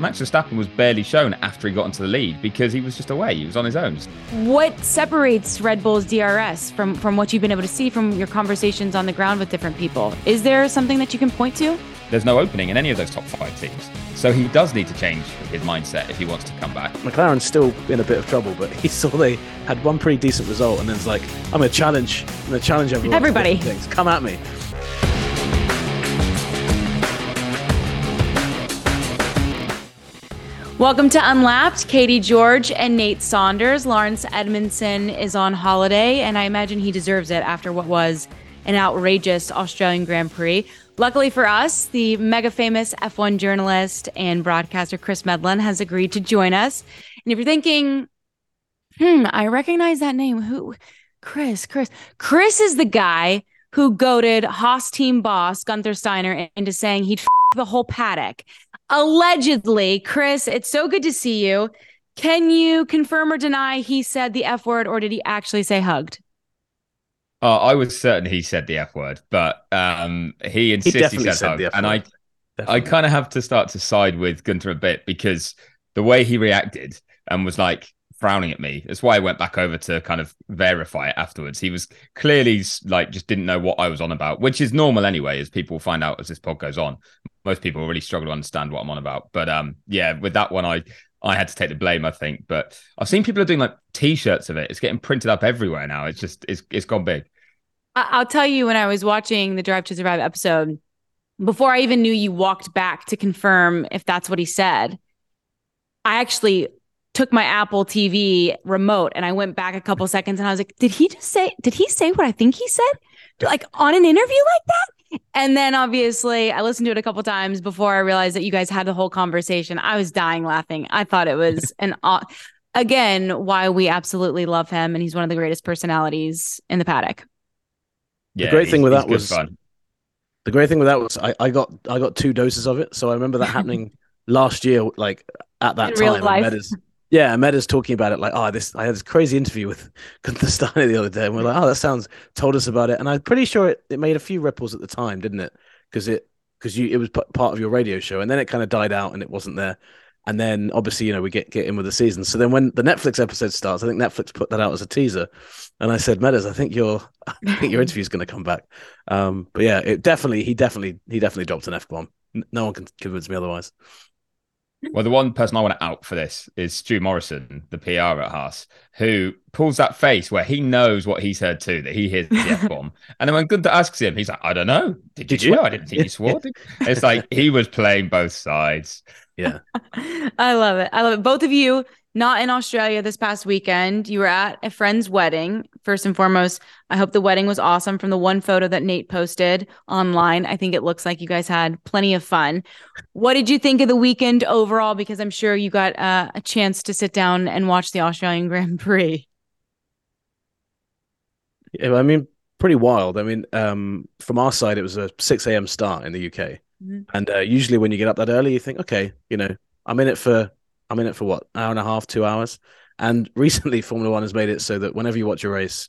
Max Verstappen was barely shown after he got into the lead because he was just away. He was on his own. What separates Red Bull's DRS from from what you've been able to see from your conversations on the ground with different people? Is there something that you can point to? There's no opening in any of those top five teams. So he does need to change his mindset if he wants to come back. McLaren's still in a bit of trouble, but he saw they had one pretty decent result and then it's like, I'm going to challenge, I'm going to challenge everyone. Everybody. Things. Come at me. Welcome to Unlapped. Katie George and Nate Saunders. Laurence Edmondson is on holiday, and I imagine he deserves it after what was an outrageous Australian Grand Prix. Luckily for us, the mega famous F1 journalist and broadcaster Chris Medland has agreed to join us. And if you're thinking, hmm, I recognize that name. Who? Chris, Chris. Chris is the guy who goaded Haas team boss Gunther Steiner into saying he'd f- the whole paddock allegedly, Chris, it's so good to see you. Can you confirm or deny he said the F word or did he actually say hugged? Oh, I was certain he said the F word, but um, he insisted he, he said, said hugged. And I, definitely. I kind of have to start to side with Gunther a bit because the way he reacted and was like, frowning at me. That's why I went back over to kind of verify it afterwards. He was clearly like just didn't know what I was on about, which is normal anyway, as people find out as this pod goes on. Most people really struggle to understand what I'm on about. But um, yeah, with that one, I I had to take the blame, I think. But I've seen people are doing like t-shirts of it. It's getting printed up everywhere now. It's just it's it's gone big. I'll tell you when I was watching the Drive to Survive episode, before I even knew you walked back to confirm if that's what he said. I actually took my Apple TV remote and I went back a couple seconds and I was like, did he just say, did he say what I think he said? Like on an interview like that? And then obviously I listened to it a couple times before I realized that you guys had the whole conversation. I was dying laughing. I thought it was an, again, why we absolutely love him. And he's one of the greatest personalities in the paddock. Yeah, the great thing with that was fun. the great thing with that was I, I got I got two doses of it. So I remember that happening last year, like at that in time. Yeah, Medders talking about it like, oh, this I had this crazy interview with Gunther Steiner the other day, and we're like, oh, that sounds told us about it, and I'm pretty sure it, it made a few ripples at the time, didn't it? Because it because you it was p- part of your radio show, and then it kind of died out and it wasn't there, and then obviously you know we get get in with the season. So then when the Netflix episode starts, I think Netflix put that out as a teaser, and I said, Medders, I think your I think your interview is going to come back. Um, but yeah, it definitely he definitely he definitely dropped an f bomb. No one can convince me otherwise. Well, the one person I want to out for this is Stu Morrison, the PR at Haas, who pulls that face where he knows what he's heard too, that he hears the F bomb. and then when Gunther asks him, he's like, I don't know. Did, Did you? you? I didn't think you swore. it's like he was playing both sides. Yeah. I love it. I love it. Both of you not in Australia this past weekend. You were at a friend's wedding. First and foremost, I hope the wedding was awesome from the one photo that Nate posted online. I think it looks like you guys had plenty of fun. What did you think of the weekend overall? Because I'm sure you got uh, a chance to sit down and watch the Australian Grand Prix. Yeah, I mean, pretty wild. I mean, um, from our side, it was a 6 a.m. start in the UK. Mm-hmm. And uh, usually when you get up that early, you think, okay, you know, I'm in it for I'm in it for what hour and a half, two hours. And recently, Formula One has made it so that whenever you watch a race,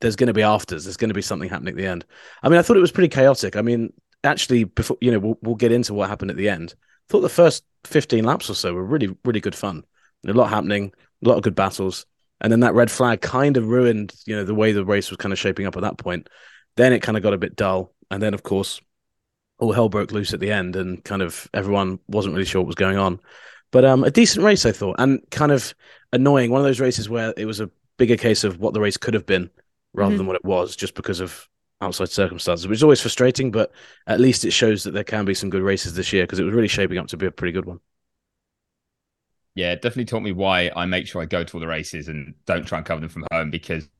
there's going to be afters. There's going to be something happening at the end. I mean, I thought it was pretty chaotic. I mean, actually, before you know, we'll, we'll get into what happened at the end. I thought the first 15 laps or so were really, really good fun. A lot happening, a lot of good battles, and then that red flag kind of ruined, you know, the way the race was kind of shaping up at that point. Then it kind of got a bit dull, and then of course, all hell broke loose at the end, and kind of everyone wasn't really sure what was going on. But um, a decent race, I thought, and kind of annoying. One of those races where it was a bigger case of what the race could have been rather mm-hmm. than what it was, just because of outside circumstances, which is always frustrating. But at least it shows that there can be some good races this year because it was really shaping up to be a pretty good one. Yeah, it definitely taught me why I make sure I go to all the races and don't try and cover them from home because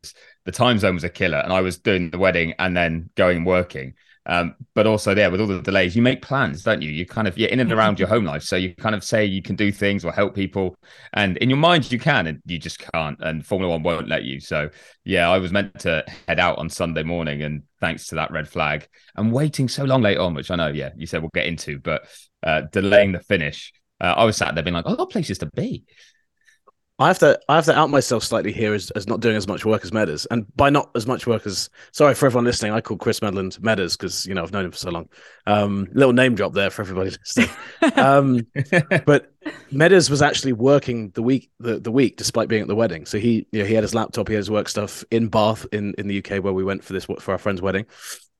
the time zone was a killer. And I was doing the wedding and then going and working. Um, but also there with all the delays, you make plans, don't you? You kind of you're in and around your home life, so you kind of say you can do things or help people, and in your mind you can, and you just can't. And Formula One won't let you. So yeah, I was meant to head out on Sunday morning, and thanks to that red flag, and waiting so long late on, which I know, yeah, you said we'll get into, but uh, delaying the finish, uh, I was sat there being like, oh, got places to be. I have to I have to out myself slightly here as, as not doing as much work as Medders, and by not as much work as sorry for everyone listening, I call Chris Medland Medders because you know I've known him for so long. Um, little name drop there for everybody listening. um, but Medders was actually working the week the, the week despite being at the wedding. So he you know, he had his laptop, he had his work stuff in Bath in in the UK where we went for this for our friend's wedding.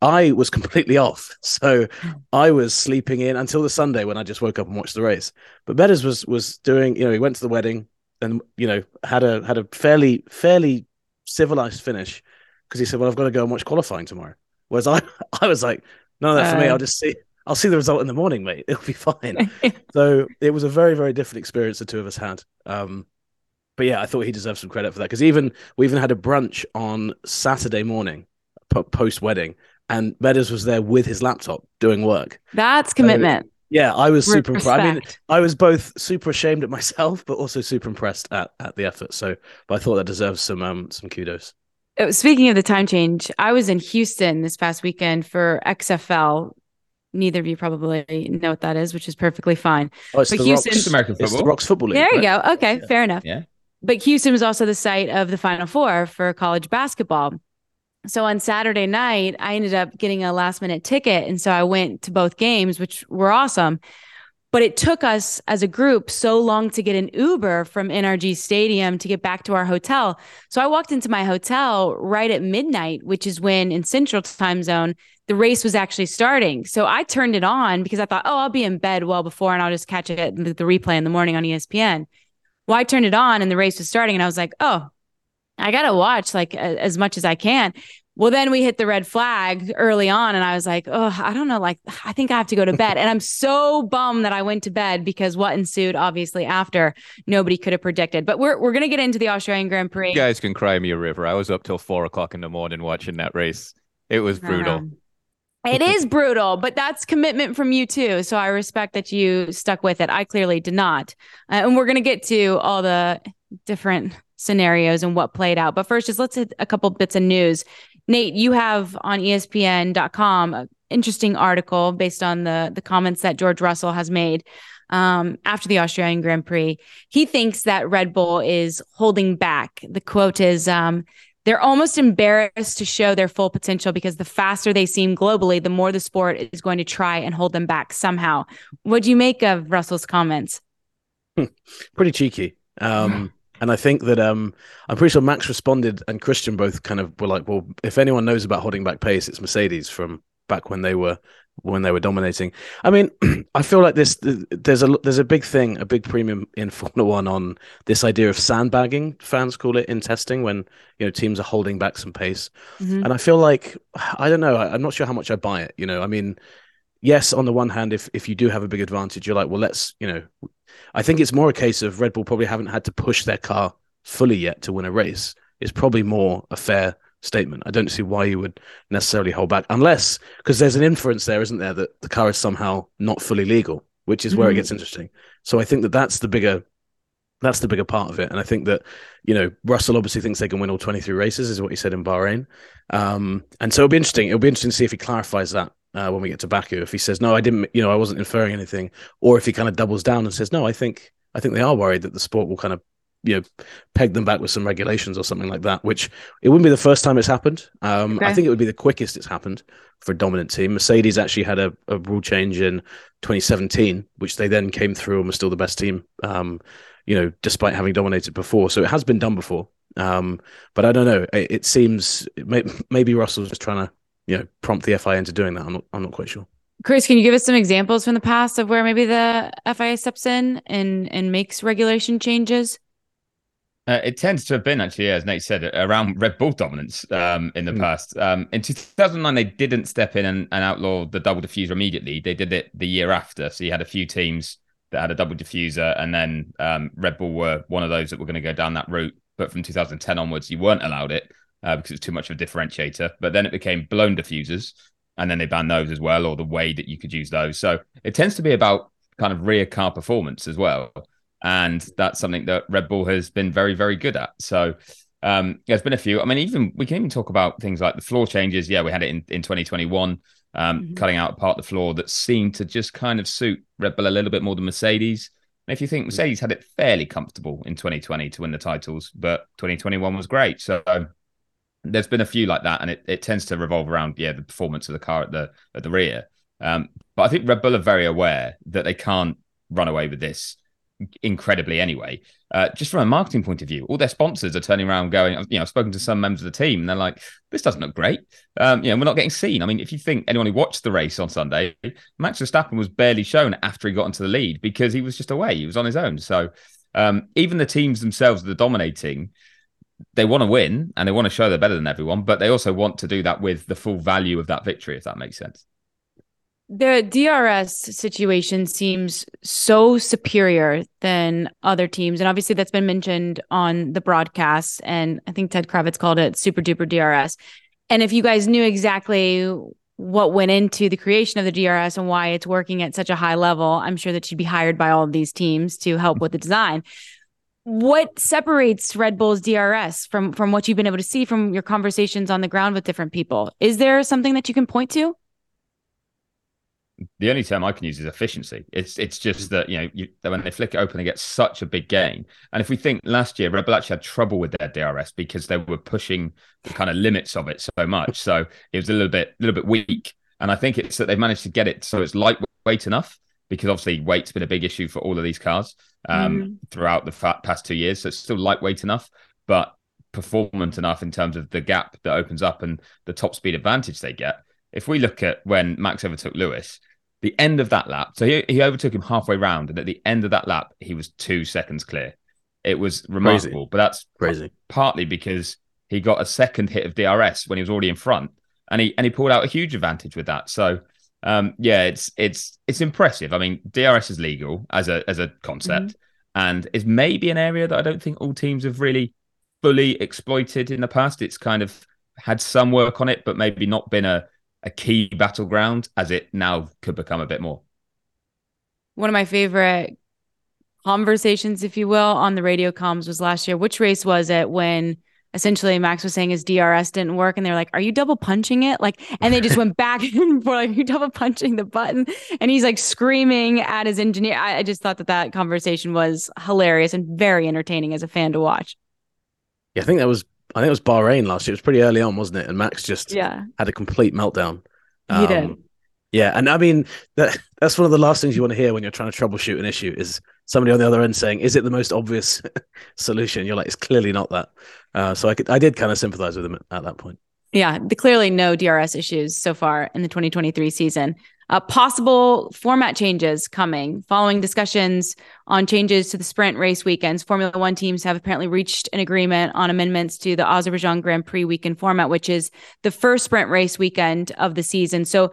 I was completely off, so I was sleeping in until the Sunday when I just woke up and watched the race. But Medders was was doing you know he went to the wedding and you know had a had a fairly fairly civilized finish because he said, "Well, I've got to go and watch qualifying tomorrow." Whereas I I was like, "No, that for uh, me. I'll just see. I'll see the result in the morning, mate. It'll be fine." so it was a very very different experience the two of us had. Um, but yeah, I thought he deserved some credit for that because even we even had a brunch on Saturday morning, post wedding, and Medders was there with his laptop doing work. That's commitment. Yeah, I was super impressed. I mean, I was both super ashamed at myself, but also super impressed at, at the effort. So, but I thought that deserves some um some kudos. Uh, speaking of the time change, I was in Houston this past weekend for XFL. Neither of you probably know what that is, which is perfectly fine. Oh, it's but the Houston, Rocks, American football. It's the Rocks Football League. There you right? go. Okay, yeah. fair enough. Yeah. But Houston was also the site of the Final Four for college basketball. So on Saturday night, I ended up getting a last minute ticket. And so I went to both games, which were awesome. But it took us as a group so long to get an Uber from NRG Stadium to get back to our hotel. So I walked into my hotel right at midnight, which is when in Central Time Zone, the race was actually starting. So I turned it on because I thought, oh, I'll be in bed well before and I'll just catch it the replay in the morning on ESPN. Well, I turned it on and the race was starting and I was like, oh, I got to watch like a, as much as I can. Well, then we hit the red flag early on, and I was like, oh, I don't know. Like, I think I have to go to bed. And I'm so bummed that I went to bed because what ensued, obviously, after nobody could have predicted. But we're, we're going to get into the Australian Grand Prix. You guys can cry me a river. I was up till four o'clock in the morning watching that race. It was brutal. Um, it is brutal, but that's commitment from you too. So I respect that you stuck with it. I clearly did not. Uh, and we're going to get to all the different scenarios and what played out. But first, just let's hit a couple bits of news. Nate, you have on ESPN.com an interesting article based on the the comments that George Russell has made um, after the Australian Grand Prix. He thinks that Red Bull is holding back. The quote is, um, "They're almost embarrassed to show their full potential because the faster they seem globally, the more the sport is going to try and hold them back somehow." What do you make of Russell's comments? Pretty cheeky. Um, and I think that um, I'm pretty sure Max responded and Christian both kind of were like, well, if anyone knows about holding back pace, it's Mercedes from back when they were when they were dominating. I mean, I feel like this there's a there's a big thing, a big premium in Formula One on this idea of sandbagging. Fans call it in testing when you know teams are holding back some pace, mm-hmm. and I feel like I don't know. I'm not sure how much I buy it. You know, I mean, yes, on the one hand, if if you do have a big advantage, you're like, well, let's you know I think it's more a case of Red Bull probably haven't had to push their car fully yet to win a race. It's probably more a fair statement. I don't see why you would necessarily hold back, unless because there's an inference there, isn't there, that the car is somehow not fully legal, which is where mm-hmm. it gets interesting. So I think that that's the bigger that's the bigger part of it. And I think that, you know, Russell obviously thinks they can win all 23 races, is what he said in Bahrain. Um, and so it'll be interesting. It'll be interesting to see if he clarifies that uh, when we get to Baku. If he says no, I didn't, you know, I wasn't inferring anything, or if he kind of doubles down and says no, I think I think they are worried that the sport will kind of you know peg them back with some regulations or something like that. Which it wouldn't be the first time it's happened. Um, okay. I think it would be the quickest it's happened for a dominant team. Mercedes actually had a, a, rule change in 2017, which they then came through and were still the best team. Um, you know, despite having dominated before, so it has been done before. Um, but I don't know. It, it seems may, maybe Russell's just trying to you know prompt the FIA into doing that. I'm not I'm not quite sure. Chris, can you give us some examples from the past of where maybe the FIA steps in and and makes regulation changes? Uh, it tends to have been actually, as Nate said, around Red Bull dominance um, in the mm. past. Um, in 2009, they didn't step in and, and, outlaw the double diffuser immediately. They did it the year after. So you had a few teams that had a double diffuser, and then um, Red Bull were one of those that were going to go down that route. But from 2010 onwards, you weren't allowed it uh, because it's too much of a differentiator. But then it became blown diffusers, and then they banned those as well, or the way that you could use those. So it tends to be about kind of rear car performance as well, and that's something that Red Bull has been very, very good at. So um, there's been a few. I mean, even we can even talk about things like the floor changes. Yeah, we had it in, in 2021, um, mm-hmm. cutting out part of the floor that seemed to just kind of suit Red Bull a little bit more than Mercedes. And if you think Mercedes had it fairly comfortable in 2020 to win the titles, but 2021 was great. So there's been a few like that, and it, it tends to revolve around yeah the performance of the car at the at the rear. Um, but I think Red Bull are very aware that they can't run away with this incredibly anyway. Uh, just from a marketing point of view, all their sponsors are turning around going, you know, I've spoken to some members of the team and they're like, this doesn't look great. Um, you know, we're not getting seen. I mean, if you think anyone who watched the race on Sunday, Max Verstappen was barely shown after he got into the lead because he was just away. He was on his own. So um, even the teams themselves that are dominating, they want to win and they want to show they're better than everyone, but they also want to do that with the full value of that victory, if that makes sense the DRS situation seems so superior than other teams. And obviously, that's been mentioned on the broadcast. And I think Ted Kravitz called it super duper DRS. And if you guys knew exactly what went into the creation of the DRS and why it's working at such a high level, I'm sure that you'd be hired by all of these teams to help with the design. What separates Red Bull's DRS from from what you've been able to see from your conversations on the ground with different people? Is there something that you can point to? the only term I can use is efficiency. It's it's just that you know you, when they flick it open, they get such a big gain. And if we think last year, Red Bull actually had trouble with their DRS because they were pushing the kind of limits of it so much, so it was a little bit a little bit weak. And I think it's that they've managed to get it so it's lightweight enough because obviously weight's been a big issue for all of these cars um, mm. throughout the past two years. So it's still lightweight enough, but performant enough in terms of the gap that opens up and the top speed advantage they get if we look at when Max overtook Lewis, the end of that lap, so he, he overtook him halfway round, and at the end of that lap, he was two seconds clear. It was remarkable, crazy. but that's crazy. Partly because he got a second hit of DRS when he was already in front, and he and he pulled out a huge advantage with that. So, um, yeah, it's it's it's impressive. I mean, DRS is legal as a as a concept, mm-hmm. and is maybe an area that I don't think all teams have really fully exploited in the past. It's kind of had some work on it, but maybe not been a a key battleground as it now could become a bit more. One of my favorite conversations, if you will, on the radio comms was last year. Which race was it when essentially Max was saying his DRS didn't work and they're like, Are you double punching it? Like, and they just went back and forth, like, Are you double punching the button? And he's like screaming at his engineer. I, I just thought that that conversation was hilarious and very entertaining as a fan to watch. Yeah, I think that was I think it was Bahrain last year. It was pretty early on, wasn't it? And Max just yeah. had a complete meltdown. Um, he did. Yeah, and I mean that that's one of the last things you want to hear when you're trying to troubleshoot an issue is somebody on the other end saying, "Is it the most obvious solution?" You're like, "It's clearly not that." Uh, so I could, I did kind of sympathize with him at, at that point. Yeah, clearly no DRS issues so far in the 2023 season. Uh, possible format changes coming following discussions on changes to the sprint race weekends. Formula One teams have apparently reached an agreement on amendments to the Azerbaijan Grand Prix weekend format, which is the first sprint race weekend of the season. So,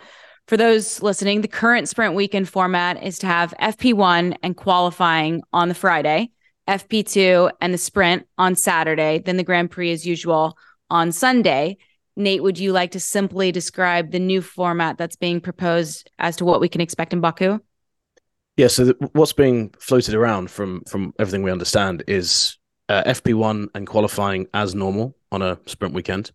for those listening, the current sprint weekend format is to have FP1 and qualifying on the Friday, FP2 and the sprint on Saturday, then the Grand Prix as usual on Sunday. Nate, would you like to simply describe the new format that's being proposed as to what we can expect in Baku? Yeah, so th- what's being floated around from from everything we understand is uh, FP1 and qualifying as normal on a sprint weekend.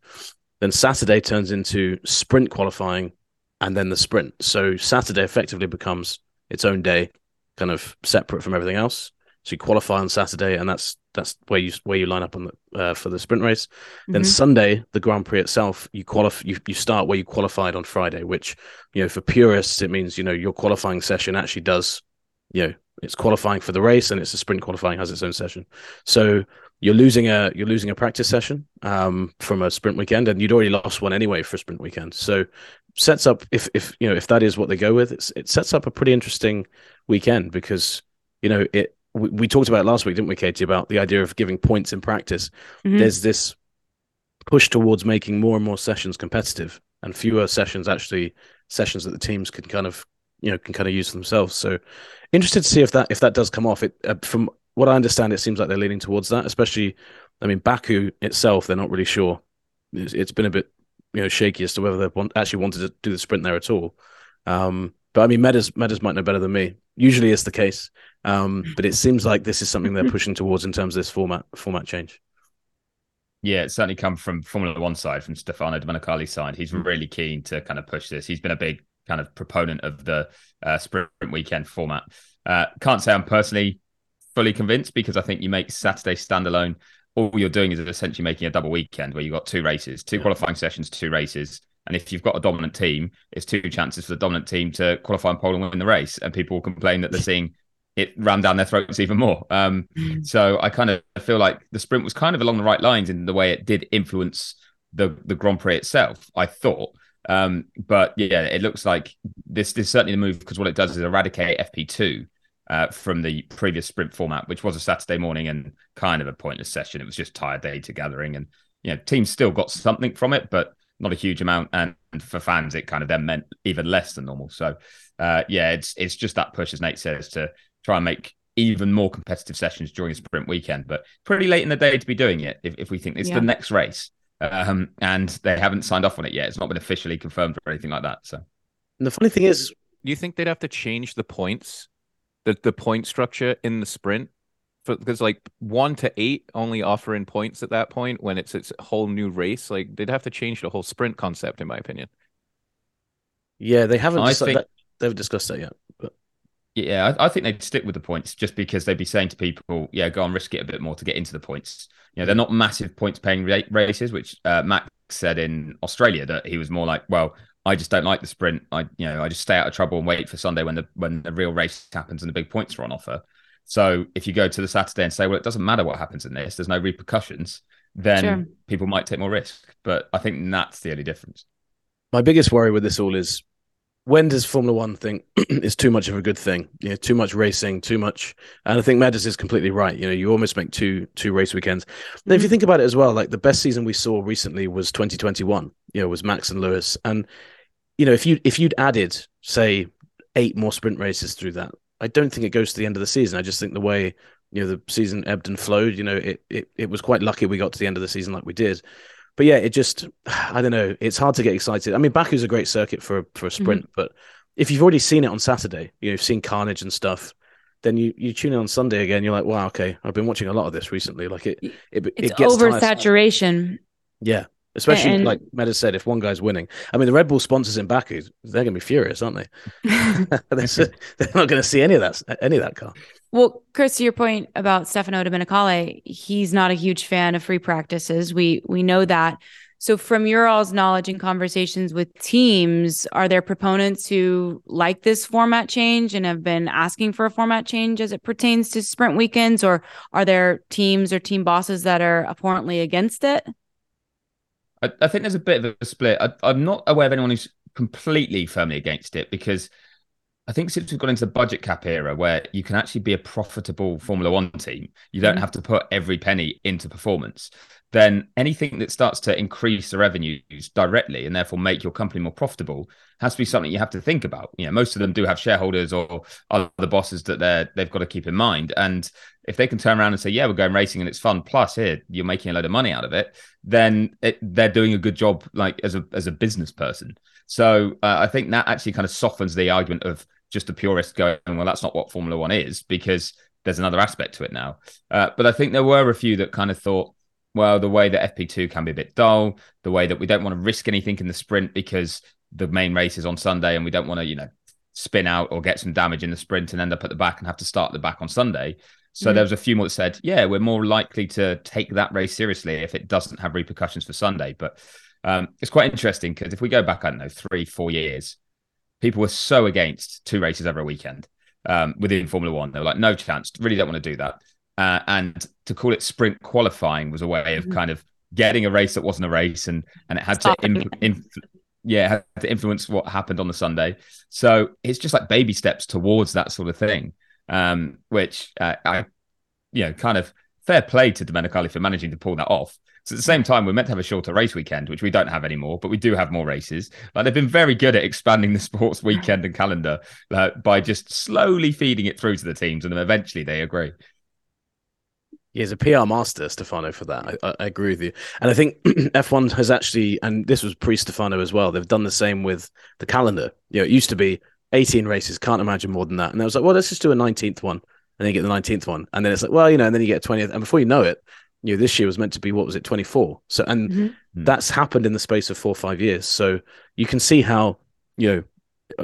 Then Saturday turns into sprint qualifying and then the sprint. So Saturday effectively becomes its own day, kind of separate from everything else. So you qualify on Saturday, and that's that's where you where you line up on the uh, for the sprint race. Mm-hmm. Then Sunday, the Grand Prix itself, you qualify you, you start where you qualified on Friday, which you know for purists it means you know your qualifying session actually does you know it's qualifying for the race and it's a sprint qualifying has its own session. So you're losing a you're losing a practice session um, from a sprint weekend, and you'd already lost one anyway for a sprint weekend. So sets up if if you know if that is what they go with, it sets up a pretty interesting weekend because you know it we, we, talked about last week, didn't we, Katie, about the idea of giving points in practice. Mm-hmm. There's this push towards making more and more sessions competitive and fewer sessions actually sessions that the teams can kind of you know can kind of use themselves. So interested to see if that if that does come off. It uh, from what I understand, it seems like they're leaning towards that. Especially, I mean, Baku itself, they're not really sure. it's, it's been a bit you know shaky as to whether they want, actually wanted to do the sprint there at all. Um, but I mean, Medders Medders might know better than me. Usually, it's the case. Um, but it seems like this is something they're pushing towards in terms of this format format change. Yeah, it's certainly come from Formula One side, from Stefano Domenicali's side. He's hmm. really keen to kind of push this. He's been a big kind of proponent of the uh, sprint weekend format. Uh, can't say I'm personally fully convinced because I think you make Saturday standalone. All you're doing is essentially making a double weekend where you've got two races, two yeah. qualifying sessions, two races. And if you've got a dominant team, it's two chances for the dominant team to qualify and pole and win the race. And people will complain that they're seeing it ram down their throats even more. Um, mm. so I kind of feel like the sprint was kind of along the right lines in the way it did influence the the Grand Prix itself. I thought, um, but yeah, it looks like this, this is certainly the move because what it does is eradicate FP2 uh, from the previous sprint format, which was a Saturday morning and kind of a pointless session. It was just tired data gathering, and you know, teams still got something from it, but not a huge amount. And for fans, it kind of then meant even less than normal. So uh, yeah, it's it's just that push, as Nate says, to try and make even more competitive sessions during a sprint weekend. But pretty late in the day to be doing it if, if we think it's yeah. the next race um, and they haven't signed off on it yet. It's not been officially confirmed or anything like that. So, and the funny thing is, do you think they'd have to change the points, the the point structure in the sprint? Because like one to eight only offering points at that point when it's it's a whole new race. Like they'd have to change the whole sprint concept, in my opinion. Yeah, they haven't. I think... that, they've discussed that yet. But yeah, I, I, think they'd stick with the points just because they'd be saying to people, "Yeah, go and risk it a bit more to get into the points." You know, they're not massive points paying races, which uh, Max said in Australia that he was more like, "Well, I just don't like the sprint. I, you know, I just stay out of trouble and wait for Sunday when the when the real race happens and the big points are on offer." So if you go to the Saturday and say, "Well, it doesn't matter what happens in this. There's no repercussions," then sure. people might take more risk. But I think that's the only difference. My biggest worry with this all is when does Formula One think is too much of a good thing? You know, too much racing, too much. And I think Meadows is completely right. You know, you almost make two two race weekends. And if you mm. think about it as well, like the best season we saw recently was 2021. You know, was Max and Lewis. And you know, if you if you'd added say eight more sprint races through that, I don't think it goes to the end of the season. I just think the way you know the season ebbed and flowed. You know, it it it was quite lucky we got to the end of the season like we did but yeah, it just I don't know. It's hard to get excited. I mean, Baku's a great circuit for for a sprint, mm-hmm. but if you've already seen it on Saturday, you know, you've seen Carnage and stuff. Then you, you tune in on Sunday again. You're like, wow, okay, I've been watching a lot of this recently. Like it, it, it's it gets oversaturation. Yeah, especially and, like Medders said, if one guy's winning. I mean, the Red Bull sponsors in Baku, they're going to be furious, aren't they? they're, not going to see any of that, any of that car. Well, Chris, to your point about Stefano Domenicali, he's not a huge fan of free practices. We we know that. So, from your all's knowledge and conversations with teams, are there proponents who like this format change and have been asking for a format change as it pertains to sprint weekends, or are there teams or team bosses that are abhorrently against it? I, I think there's a bit of a split. I, I'm not aware of anyone who's completely firmly against it because I think since we've gone into the budget cap era where you can actually be a profitable Formula One team, you don't mm-hmm. have to put every penny into performance. Then anything that starts to increase the revenues directly and therefore make your company more profitable has to be something you have to think about. You know, most of them do have shareholders or other bosses that they're they've got to keep in mind. And if they can turn around and say, "Yeah, we're going racing and it's fun," plus here you're making a load of money out of it, then it, they're doing a good job, like as a as a business person. So uh, I think that actually kind of softens the argument of just a purist going, well, that's not what Formula One is because there's another aspect to it now. Uh, but I think there were a few that kind of thought, well, the way that FP2 can be a bit dull, the way that we don't want to risk anything in the sprint because the main race is on Sunday and we don't want to, you know, spin out or get some damage in the sprint and end up at the back and have to start the back on Sunday. So mm. there was a few more that said, yeah, we're more likely to take that race seriously if it doesn't have repercussions for Sunday. But um, it's quite interesting because if we go back, I don't know, three, four years, people were so against two races every weekend um, within Formula One. They were like, no chance, really don't want to do that. Uh, and to call it sprint qualifying was a way of mm-hmm. kind of getting a race that wasn't a race, and and it had to yeah had to influence what happened on the Sunday. So it's just like baby steps towards that sort of thing, um, which uh, I you know kind of fair play to Domenicali for managing to pull that off. So at the same time, we're meant to have a shorter race weekend, which we don't have anymore, but we do have more races. Like they've been very good at expanding the sports weekend and calendar uh, by just slowly feeding it through to the teams, and then eventually they agree. He's a PR master, Stefano, for that. I, I, agree with you. And I think F1 has actually, and this was pre Stefano as well, they've done the same with the calendar. You know, it used to be 18 races, can't imagine more than that. And I was like, well, let's just do a 19th one. And then you get the 19th one. And then it's like, well, you know, and then you get 20th. And before you know it, you know, this year was meant to be what was it, 24. So, and mm-hmm. Hmm. that's happened in the space of four or five years. So you can see how, you know,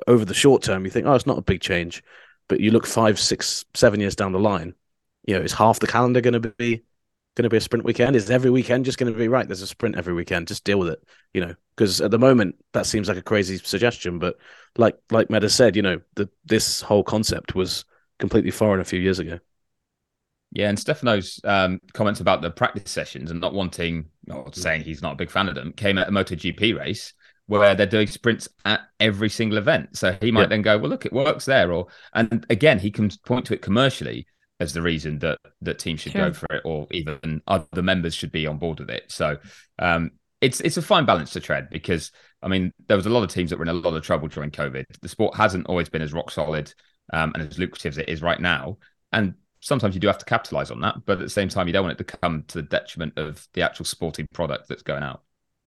over the short term, you think, oh, it's not a big change. But you look five, six, seven years down the line, You know, is half the calendar going to be going to be a sprint weekend? Is every weekend just going to be right? There's a sprint every weekend. Just deal with it. You know, because at the moment that seems like a crazy suggestion, but like like Medders said, you know, the, this whole concept was completely foreign a few years ago. Yeah, and Stefano's um, comments about the practice sessions and not wanting or saying he's not a big fan of them came at a MotoGP race where they're doing sprints at every single event. So he might yeah. then go, well, look, it works there. Or and again, he can point to it commercially as the reason that that teams should sure. go for it, or even other members should be on board with it. So um, it's it's a fine balance to tread because I mean there was a lot of teams that were in a lot of trouble during COVID. The sport hasn't always been as rock solid um, and as lucrative as it is right now, and sometimes you do have to capitalize on that, but at the same time, you don't want it to come to the detriment of the actual sporting product that's going out.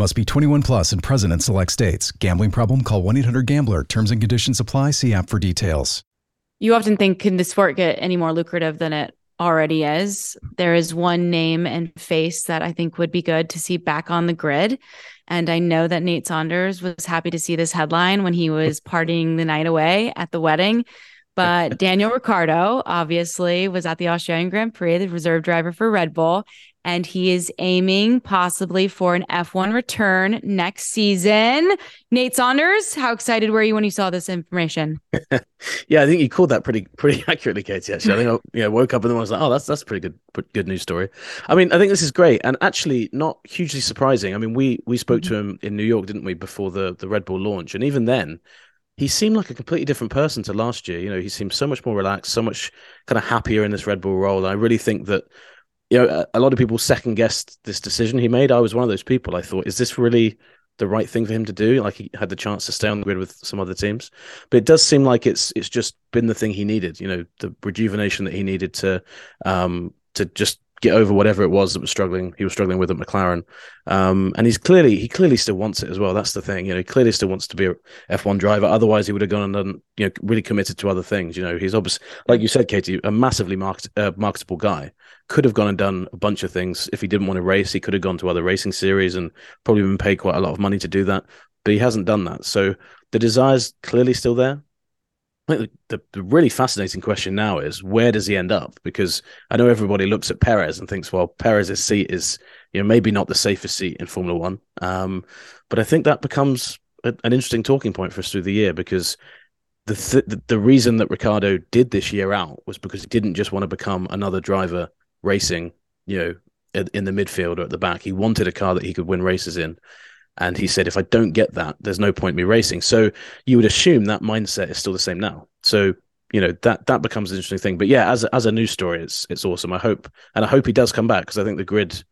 Must be 21 plus and present in select states. Gambling problem? Call 1 800 GAMBLER. Terms and conditions apply. See app for details. You often think, can the sport get any more lucrative than it already is? There is one name and face that I think would be good to see back on the grid. And I know that Nate Saunders was happy to see this headline when he was partying the night away at the wedding. But Daniel Ricciardo obviously was at the Australian Grand Prix, the reserve driver for Red Bull and he is aiming possibly for an F1 return next season. Nate Saunders, how excited were you when you saw this information? yeah, I think you called that pretty pretty accurately, Katie. Actually, I think I you know, woke up and then I was like, oh, that's that's pretty good good news story. I mean, I think this is great and actually not hugely surprising. I mean, we we spoke mm-hmm. to him in New York, didn't we, before the the Red Bull launch, and even then. He seemed like a completely different person to last year. You know, he seemed so much more relaxed, so much kind of happier in this Red Bull role. And I really think that you know, a, lot of people second guessed this decision he made. I was one of those people. I thought, is this really the right thing for him to do? Like he had the chance to stay on the grid with some other teams, but it does seem like it's it's just been the thing he needed. You know, the rejuvenation that he needed to um to just get over whatever it was that was struggling he was struggling with at McLaren. Um, and he's clearly he clearly still wants it as well. That's the thing. You know, he clearly still wants to be a F1 driver. Otherwise, he would have gone and done you know really committed to other things. You know, he's obviously like you said, Katie, a massively market, uh, marketable guy. Could have gone and done a bunch of things if he didn't want to race. He could have gone to other racing series and probably been paid quite a lot of money to do that. But he hasn't done that. So the desire's clearly still there. I think the, the, really fascinating question now is where does he end up? Because I know everybody looks at Perez and thinks, well, Perez's seat is, you know, maybe not the safest seat in Formula One. Um, but I think that becomes a, an interesting talking point for us through the year because the, th- the the reason that Ricciardo did this year out was because he didn't just want to become another driver racing, you know, in, in the midfield or at the back. He wanted a car that he could win races in. And he said, if I don't get that, there's no point me racing. So you would assume that mindset is still the same now. So you know that that becomes an interesting thing. But yeah, as a, as a news story, it's it's awesome. I hope and I hope he does come back because I think the grid,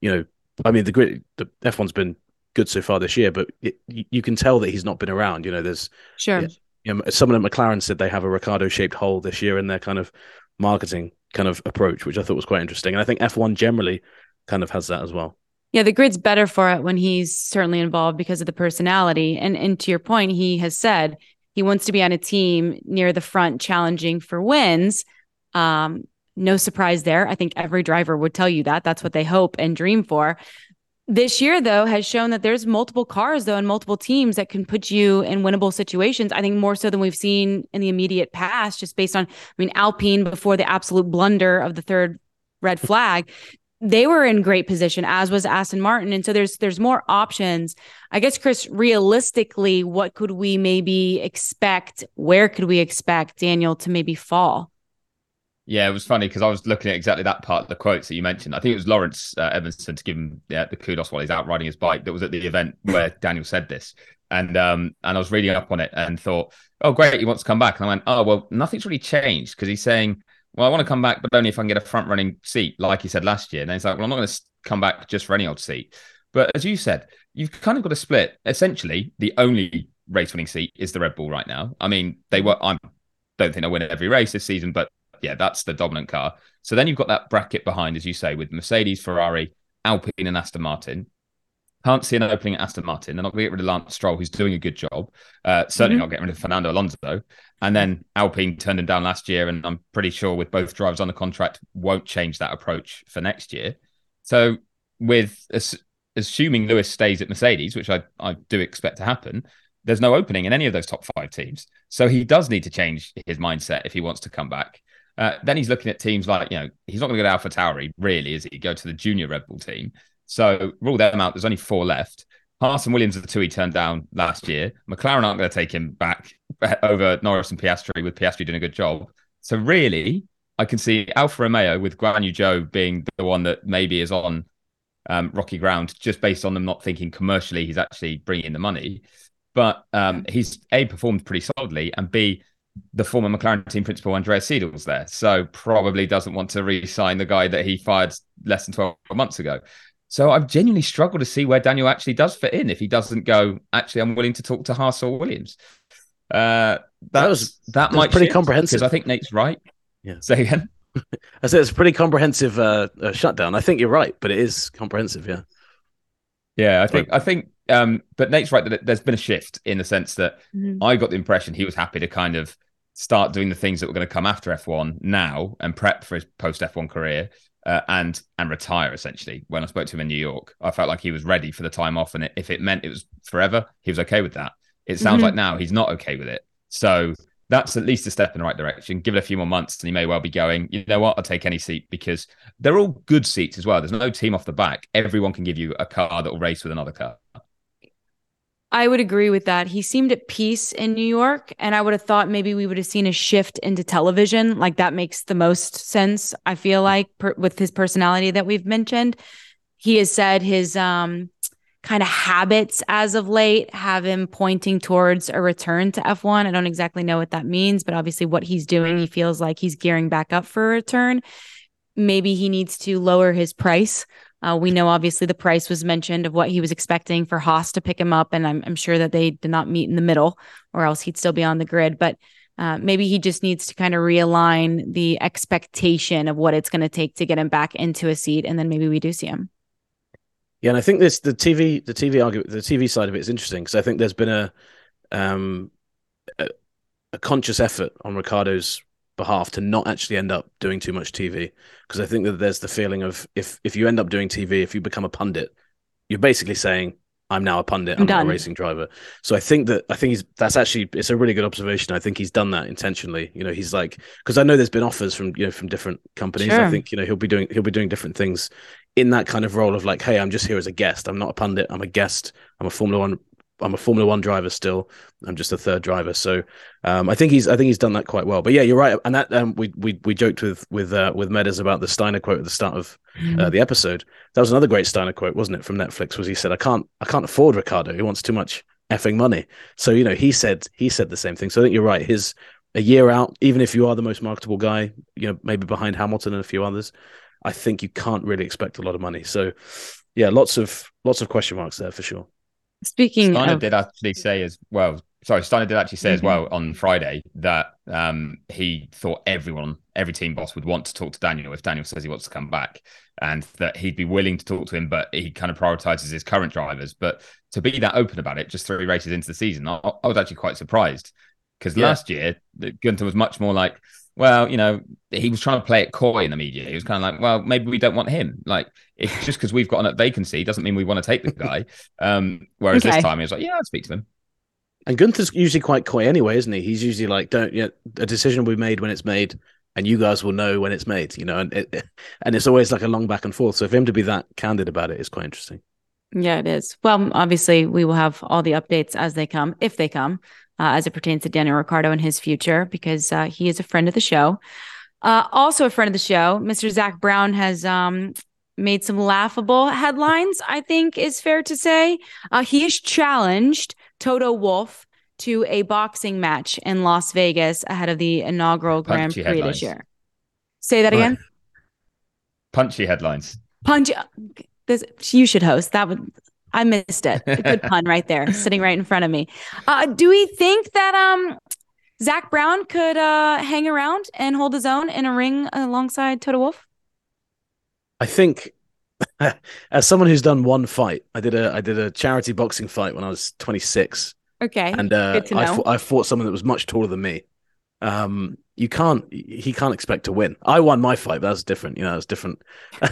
you know, I mean the grid, the F1's been good so far this year, but it, you can tell that he's not been around. You know, there's sure. You know, someone at McLaren said they have a Ricciardo shaped hole this year in their kind of marketing kind of approach, which I thought was quite interesting. And I think F1 generally kind of has that as well. Yeah, the grid's better for it when he's certainly involved because of the personality. And and to your point, he has said He wants to be on a team near the front challenging for wins. Um, no surprise there. I think every driver would tell you that. That's what they hope and dream for. This year, though, has shown that there's multiple cars, though, and multiple teams that can put you in winnable situations. I think more so than we've seen in the immediate past, just based on, I mean, Alpine before the absolute blunder of the third red flag, they were in great position, as was Aston Martin. And so there's there's more options. I guess, Chris, realistically, what could we maybe expect? Where could we expect Daniel to maybe fall? Yeah, it was funny because I was looking at exactly that part of the quotes that you mentioned. I think it was Laurence uh, Edmondson to give him yeah, the kudos while he's out riding his bike. That was at the event where Daniel said this, and um, and I was reading up on it and thought, oh great, he wants to come back. And I went, oh well, nothing's really changed because he's saying, well, I want to come back, but only if I can get a front running seat, like he said last year. And he's like, well, I'm not going to come back just for any old seat. But as you said, you've kind of got to split. Essentially, the only race winning seat is the Red Bull right now. I mean, they were. I don't think they'll win every race this season, but yeah, that's the dominant car. So then you've got that bracket behind, as you say, with Mercedes, Ferrari, Alpine, and Aston Martin. Can't see an opening at Aston Martin. They're not going to get rid of Lance Stroll, who's doing a good job. Uh, certainly mm-hmm. not getting rid of Fernando Alonso. And then Alpine turned him down last year, and I'm pretty sure with both drivers on the contract, won't change that approach for next year. So with assuming Lewis stays at Mercedes, which I, I do expect to happen, there's no opening in any of those top five teams. So he does need to change his mindset if he wants to come back. Uh, then he's looking at teams like, you know, he's not going to go to Alpha Tauri, really, is he? Go to the junior Red Bull team. So rule them out. There's only four left. Haas and Williams are the two he turned down last year. McLaren aren't going to take him back over Norris and Piastri, with Piastri doing a good job. So really, I can see Alfa Romeo with Guan Yu Zhou being the one that maybe is on um, rocky ground, just based on them not thinking commercially he's actually bringing in the money. But um, he's a performed pretty solidly, and b the former McLaren team principal Andreas Seidl's there, so probably doesn't want to re-sign the guy that he fired less than twelve months ago. So I've genuinely struggled to see where Daniel actually does fit in if he doesn't go. Actually, I'm willing to talk to Haas or Williams. Uh, that was that, that might pretty comprehensive. Because I think Nate's right. Yeah. Say again. I said it's a pretty comprehensive uh, uh, shutdown. I think you're right, but it is comprehensive. Yeah. Yeah, I think I think um, but Nate's right that there's been a shift in the sense that mm-hmm. I got the impression he was happy to kind of start doing the things that were going to come after F1 now and prep for his post F1 career uh, and and retire essentially. When I spoke to him in New York, I felt like he was ready for the time off, and if it meant it was forever, he was okay with that. It sounds mm-hmm. like now he's not okay with it. So that's at least a step in the right direction. Give it a few more months, and he may well be going. You know what? I'll take any seat because they're all good seats as well. There's no team off the back. Everyone can give you a car that will race with another car. I would agree with that. He seemed at peace in New York, and I would have thought maybe we would have seen a shift into television. Like that makes the most sense. I feel like per, with his personality that we've mentioned, he has said his um, kind of habits as of late have him pointing towards a return to F1. I don't exactly know what that means, but obviously, what he's doing, he feels like he's gearing back up for a return. Maybe he needs to lower his price uh, we know obviously the price was mentioned of what he was expecting for Haas to pick him up, and I'm, I'm sure that they did not meet in the middle, or else he'd still be on the grid. But uh, maybe he just needs to kind of realign the expectation of what it's going to take to get him back into a seat, and then maybe we do see him. Yeah, and I think this the TV the TV argument the TV side of it is interesting because I think there's been a um a, a conscious effort on Ricciardo's behalf to not actually end up doing too much TV because I think that there's the feeling of if if you end up doing TV, if you become a pundit, you're basically saying I'm now a pundit. I'm, I'm a racing driver. So I think that I think he's that's actually it's a really good observation. I think he's done that intentionally. You know, he's like because I know there's been offers from you know from different companies. Sure. I think you know he'll be doing he'll be doing different things in that kind of role of like, hey, I'm just here as a guest. I'm not a pundit. I'm a guest. I'm a Formula One I'm a Formula One driver still. I'm just a third driver, so um, I think he's I think he's done that quite well. But yeah, you're right. And that um, we we we joked with with uh, with Medders about the Steiner quote at the start of uh, mm-hmm. the episode. That was another great Steiner quote, wasn't it, from Netflix? Was he said, "I can't I can't afford Ricciardo. He wants too much effing money." So you know he said he said the same thing. So I think you're right. His a year out, even if you are the most marketable guy, you know maybe behind Hamilton and a few others, I think you can't really expect a lot of money. So yeah, lots of lots of question marks there for sure. Speaking Steiner of... did actually say as well. Sorry, Steiner did actually say mm-hmm. as well on Friday that um, he thought everyone, every team boss would want to talk to Daniel if Daniel says he wants to come back, and that he'd be willing to talk to him, but he kind of prioritizes his current drivers. But to be that open about it, just three races into the season, I, I was actually quite surprised. because yeah. last year Gunther was much more like, well, you know, he was trying to play it coy in the media. He was kind of like, well, maybe we don't want him. Like, it's just because we've got a vacancy doesn't mean we want to take the guy. Um, whereas okay. this time he was like, yeah, I'll speak to him. And Gunther's usually quite coy anyway, isn't he? He's usually like, don't, you know, a decision will be made when it's made and you guys will know when it's made, you know, and it, and it's always like a long back and forth. So for him to be that candid about it is quite interesting. Yeah, it is. Well, obviously, we will have all the updates as they come, if they come, uh, as it pertains to Daniel Ricciardo and his future, because uh, he is a friend of the show. Uh, also, a friend of the show, Mr. Zak Brown has um, made some laughable headlines, I think is fair to say. Uh, he has challenged Toto Wolff to a boxing match in Las Vegas ahead of the inaugural Punchy Grand Prix headlines. this year. Say that again. Punchy headlines. Punchy. This you should host. That would I missed it. A good pun right there, sitting right in front of me. Uh, do we think that um Zak Brown could uh hang around and hold his own in a ring alongside Toto Wolff? I think as someone who's done one fight, I did a I did a charity boxing fight when I was 26. Okay. And uh, I, fought, I fought someone that was much taller than me. Um, you can't he can't expect to win. I won my fight, but that's different. You know, it's different.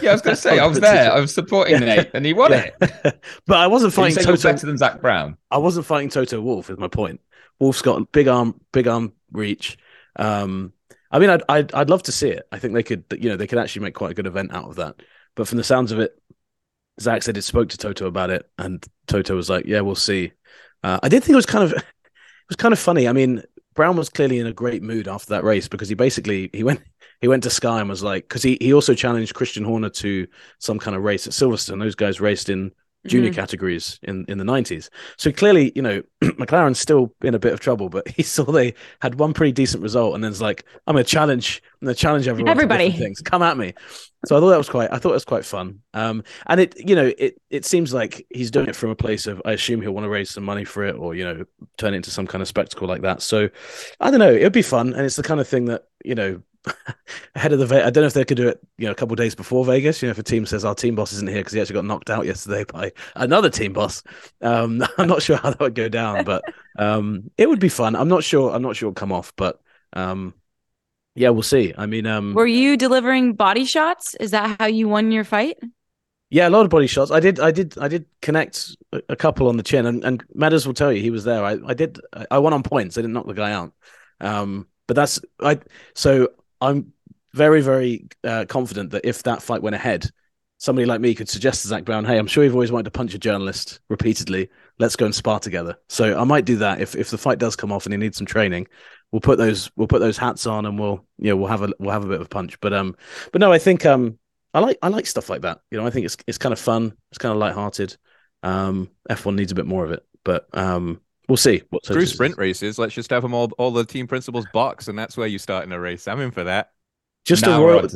Yeah, I was going to say I was there. I was supporting yeah. Nate, and he won yeah. it. but I wasn't fighting Toto better than Zak Brown. I wasn't fighting Toto Wolff. Is my point. Wolff's got big arm, big arm reach. Um, I mean, I'd, I'd I'd love to see it. I think they could, you know, they could actually make quite a good event out of that. But from the sounds of it, Zak said he spoke to Toto about it, and Toto was like, "Yeah, we'll see." Uh, I did think it was kind of it was kind of funny. I mean, Brown was clearly in a great mood after that race because he basically he went he went to Sky and was like because he he also challenged Christian Horner to some kind of race at Silverstone. Those guys raced in junior mm-hmm. categories in in the 90s. So clearly, you know, McLaren's still in a bit of trouble, but he saw they had one pretty decent result and then it's like, I'm gonna challenge, I'm gonna challenge everyone. Everybody things. Come at me. So I thought that was quite I thought it was quite fun. Um and it you know, it it seems like he's doing it from a place of I assume he'll want to raise some money for it or, you know, turn it into some kind of spectacle like that. So I don't know, it'd be fun and it's the kind of thing that, you know, ahead of the I don't know if they could do it, you know, a couple days before Vegas. You know, if a team says our team boss isn't here because he actually got knocked out yesterday by another team boss. Um, I'm not sure how that would go down, but um, it would be fun. I'm not sure. I'm not sure it'll come off, but um, yeah, we'll see. I mean, um, were you delivering body shots? Is that how you won your fight? Yeah, a lot of body shots. I did, I did, I did connect a couple on the chin, and and Medders will tell you he was there. I, I did, I won on points. I didn't knock the guy out. Um, but that's I. So I'm very, very uh, confident that if that fight went ahead, somebody like me could suggest to Zak Brown, "Hey, I'm sure you've always wanted to punch a journalist repeatedly. Let's go and spar together." So I might do that if if the fight does come off and he needs some training. We'll put those we'll put those hats on and we'll you know we'll have a we'll have a bit of a punch. But um, but no, I think um, I like I like stuff like that. You know, I think it's it's kind of fun. It's kind of lighthearted. Um, F1 needs a bit more of it, but um, We'll see. What Through sprint races, let's just have them all all the team principals box, and that's where you start in a race. I'm in for that. Just now a royal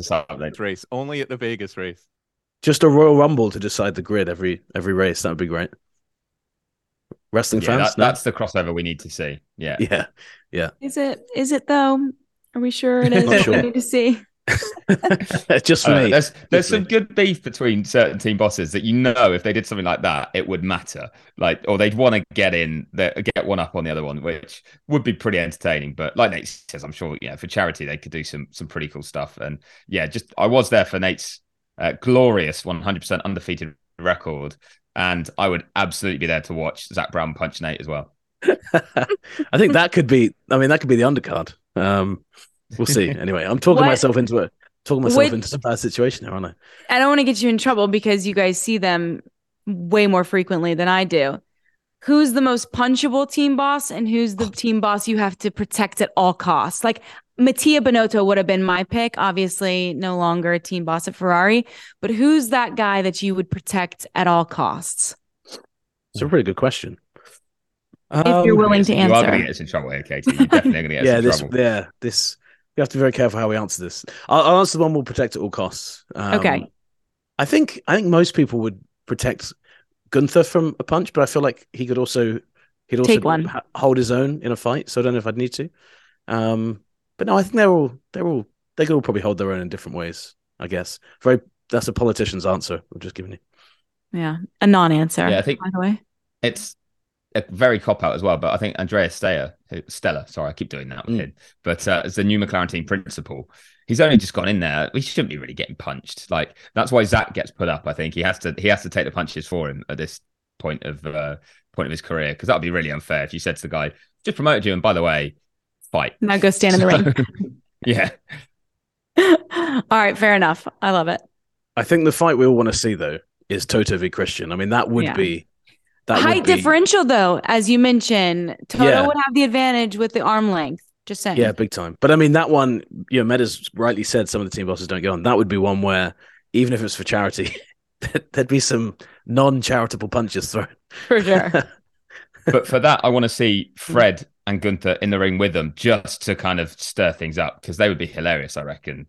race, only at the Vegas race. Just a Royal Rumble to decide the grid every every race. That would be great. Wrestling yeah, fans. That, no? That's the crossover we need to see. Yeah. Yeah. Yeah. Is it? Is it though? Are we sure it is? sure. We need to see. just for uh, me. There's there's some me. good beef between certain team bosses that you know if they did something like that, it would matter. Like, or they'd want to get in, get one up on the other one, which would be pretty entertaining. But like Nate says, I'm sure, yeah, for charity they could do some some pretty cool stuff. And yeah, just I was there for Nate's uh, glorious 100% undefeated record, and I would absolutely be there to watch Zak Brown punch Nate as well. I think that could be. I mean, that could be the undercard. Um, We'll see. Anyway, I'm talking what? myself into it. Talking myself into some bad situation here, aren't I? I don't want to get you in trouble because you guys see them way more frequently than I do. Who's the most punchable team boss and who's the team boss you have to protect at all costs? Like Mattia Binotto would have been my pick, obviously no longer a team boss at Ferrari, but who's that guy that you would protect at all costs? It's a pretty good question. If you're um, willing to answer. You are going to get us in trouble here, Katie. You're definitely going to get us yeah, in this, trouble. Yeah, this you have to be very careful how we answer this. I'll, I'll answer the one we'll protect at all costs. Um, okay. I think I think most people would protect Gunther from a punch, but I feel like he could also he'd also one. hold his own in a fight. So I don't know if I'd need to. Um, but no, I think they're all they're all they could all probably hold their own in different ways. I guess very that's a politician's answer. I'm just giving you. Yeah, a non-answer. Yeah, I think by the way, it's a very cop out as well. But I think Andrea Steiner, Stella, sorry, I keep doing that with mm. him. But uh, as the new McLaren team principal, he's only just gone in there. We shouldn't be really getting punched. Like that's why Zak gets put up. I think he has to he has to take the punches for him at this point of uh, point of his career because that would be really unfair if you said to the guy just promoted you and by the way, fight now go stand in the ring. yeah. all right, fair enough. I love it. I think the fight we all want to see though is Toto v Christian. I mean, that would yeah. be that height be... differential though, as you mentioned. Toto yeah. would have the advantage with the arm length. Just saying. Yeah, big time. But I mean, that one, you know, Medders rightly said some of the team bosses don't get on. That would be one where, even if it was for charity, there'd be some non-charitable punches thrown. For sure. but for that, I want to see hmm. Fred and Gunther in the ring with them just to kind of stir things up because they would be hilarious, I reckon.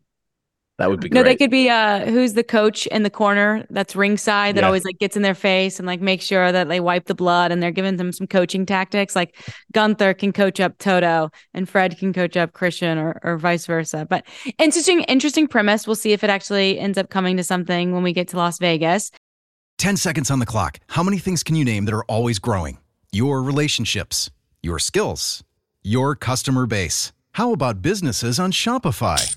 That would be great. No, they could be uh who's the coach in the corner that's ringside that yeah. always like gets in their face and like make sure that they wipe the blood and they're giving them some coaching tactics. Like Gunther can coach up Toto and Fred can coach up Christian or, or vice versa. But interesting, interesting premise. We'll see if it actually ends up coming to something when we get to Las Vegas. 10 seconds on the clock. How many things can you name that are always growing? Your relationships, your skills, your customer base. How about businesses on Shopify?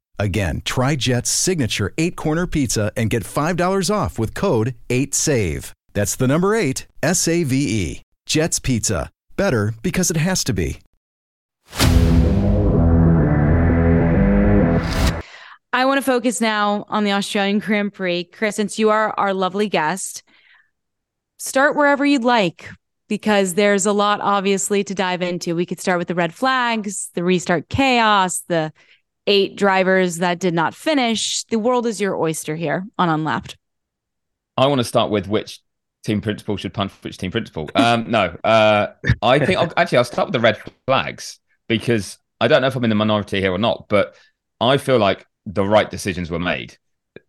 Again, try Jet's signature eight corner pizza and get $5 off with code 8SAVE. That's the number eight, S A V E. Jet's Pizza. Better because it has to be. I want to focus now on the Australian Grand Prix. Chris, since you are our lovely guest, start wherever you'd like because there's a lot obviously to dive into. We could start with the red flags, the restart chaos, the eight drivers that did not finish. The world is your oyster here on Unlapped. I want to start with which team principal should punch which team principal. Um, no, uh, I think I'll, actually I'll start with the red flags because I don't know if I'm in the minority here or not, but I feel like the right decisions were made.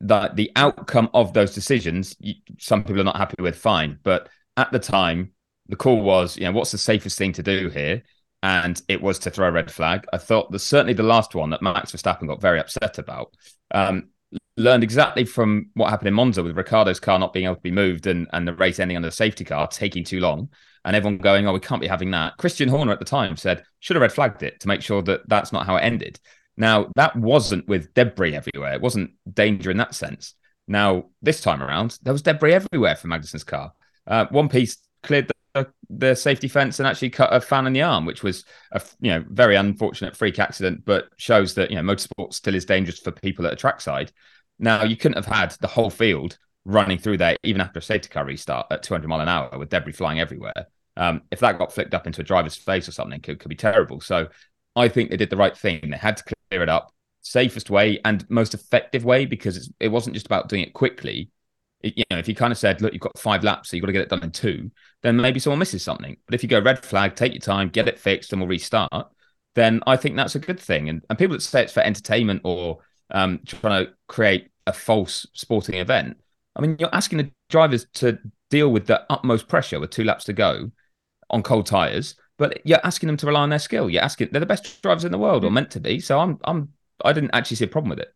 That the outcome of those decisions, some people are not happy with, fine. But at the time, the call was, you know, what's the safest thing to do here? And it was to throw a red flag. I thought that certainly the last one that Max Verstappen got very upset about. Um, learned exactly from what happened in Monza with Ricciardo's car not being able to be moved and, and the race ending under the safety car taking too long and everyone going, oh, we can't be having that. Christian Horner at the time said, should have red flagged it to make sure that that's not how it ended. Now, that wasn't with debris everywhere. It wasn't danger in that sense. Now, this time around, there was debris everywhere for Magnussen's car. Uh, one piece cleared the safety fence and actually cut a fan in the arm, which was a you know very unfortunate freak accident, but shows that you know motorsport still is dangerous for people at a trackside. Now you couldn't have had the whole field running through there even after a safety car restart at 200 mile an hour with debris flying everywhere. Um, if that got flicked up into a driver's face or something, it could be terrible. So I think they did the right thing. They had to clear it up safest way and most effective way because it wasn't just about doing it quickly you know, if you kind of said, look, you've got five laps, so you've got to get it done in two, then maybe someone misses something. But if you go red flag, take your time, get it fixed, and we'll restart, then I think that's a good thing. And, and people that say it's for entertainment or um, trying to create a false sporting event, I mean, you're asking the drivers to deal with the utmost pressure with two laps to go on cold tires, but you're asking them to rely on their skill. You're asking they're the best drivers in the world or meant to be. So I'm I'm I didn't actually see a problem with it.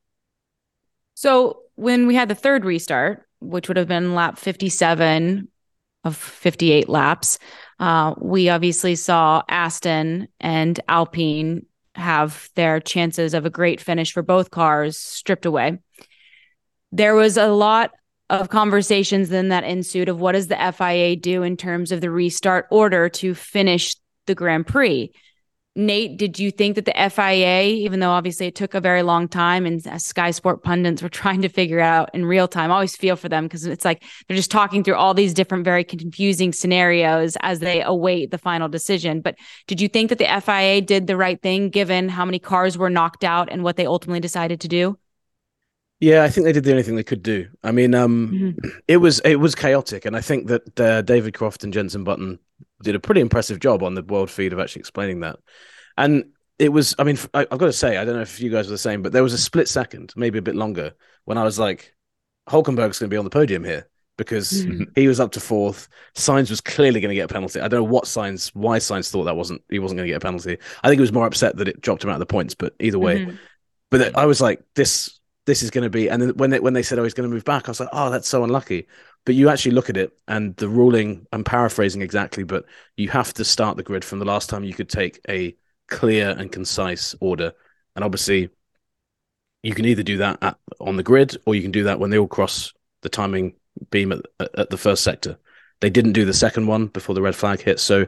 So when we had the third restart, which would have been lap 57 of 58 laps. Uh, we obviously saw Aston and Alpine have their chances of a great finish for both cars stripped away. There was a lot of conversations then that ensued of what does the FIA do in terms of the restart order to finish the Grand Prix. Nate, did you think that the FIA, even though obviously it took a very long time and Sky Sport pundits were trying to figure out in real time, I always feel for them because it's like they're just talking through all these different, very confusing scenarios as they await the final decision. But did you think that the FIA did the right thing given how many cars were knocked out and what they ultimately decided to do? Yeah, I think they did the only thing they could do. I mean, um, mm-hmm. it was it was chaotic, and I think that uh, David Croft and Jensen Button did a pretty impressive job on the world feed of actually explaining that. And it was, I mean, I, have got to say, I don't know if you guys were the same, but there was a split second, maybe a bit longer, when I was like, Hulkenberg's going to be on the podium here because mm-hmm. he was up to fourth. Sainz was clearly going to get a penalty. I don't know what Sainz, why Sainz thought that wasn't he wasn't going to get a penalty. I think he was more upset that it dropped him out of the points, but either way. Mm-hmm. But I was like, this this is going to be. And then when they, when they said, oh, he's going to move back, I was like, oh, that's so unlucky. But you actually look at it, and the ruling. I'm paraphrasing exactly, but you have to start the grid from the last time you could take a clear and concise order. And obviously, you can either do that at, on the grid or you can do that when they all cross the timing beam at, at the first sector. They didn't do the second one before the red flag hit, so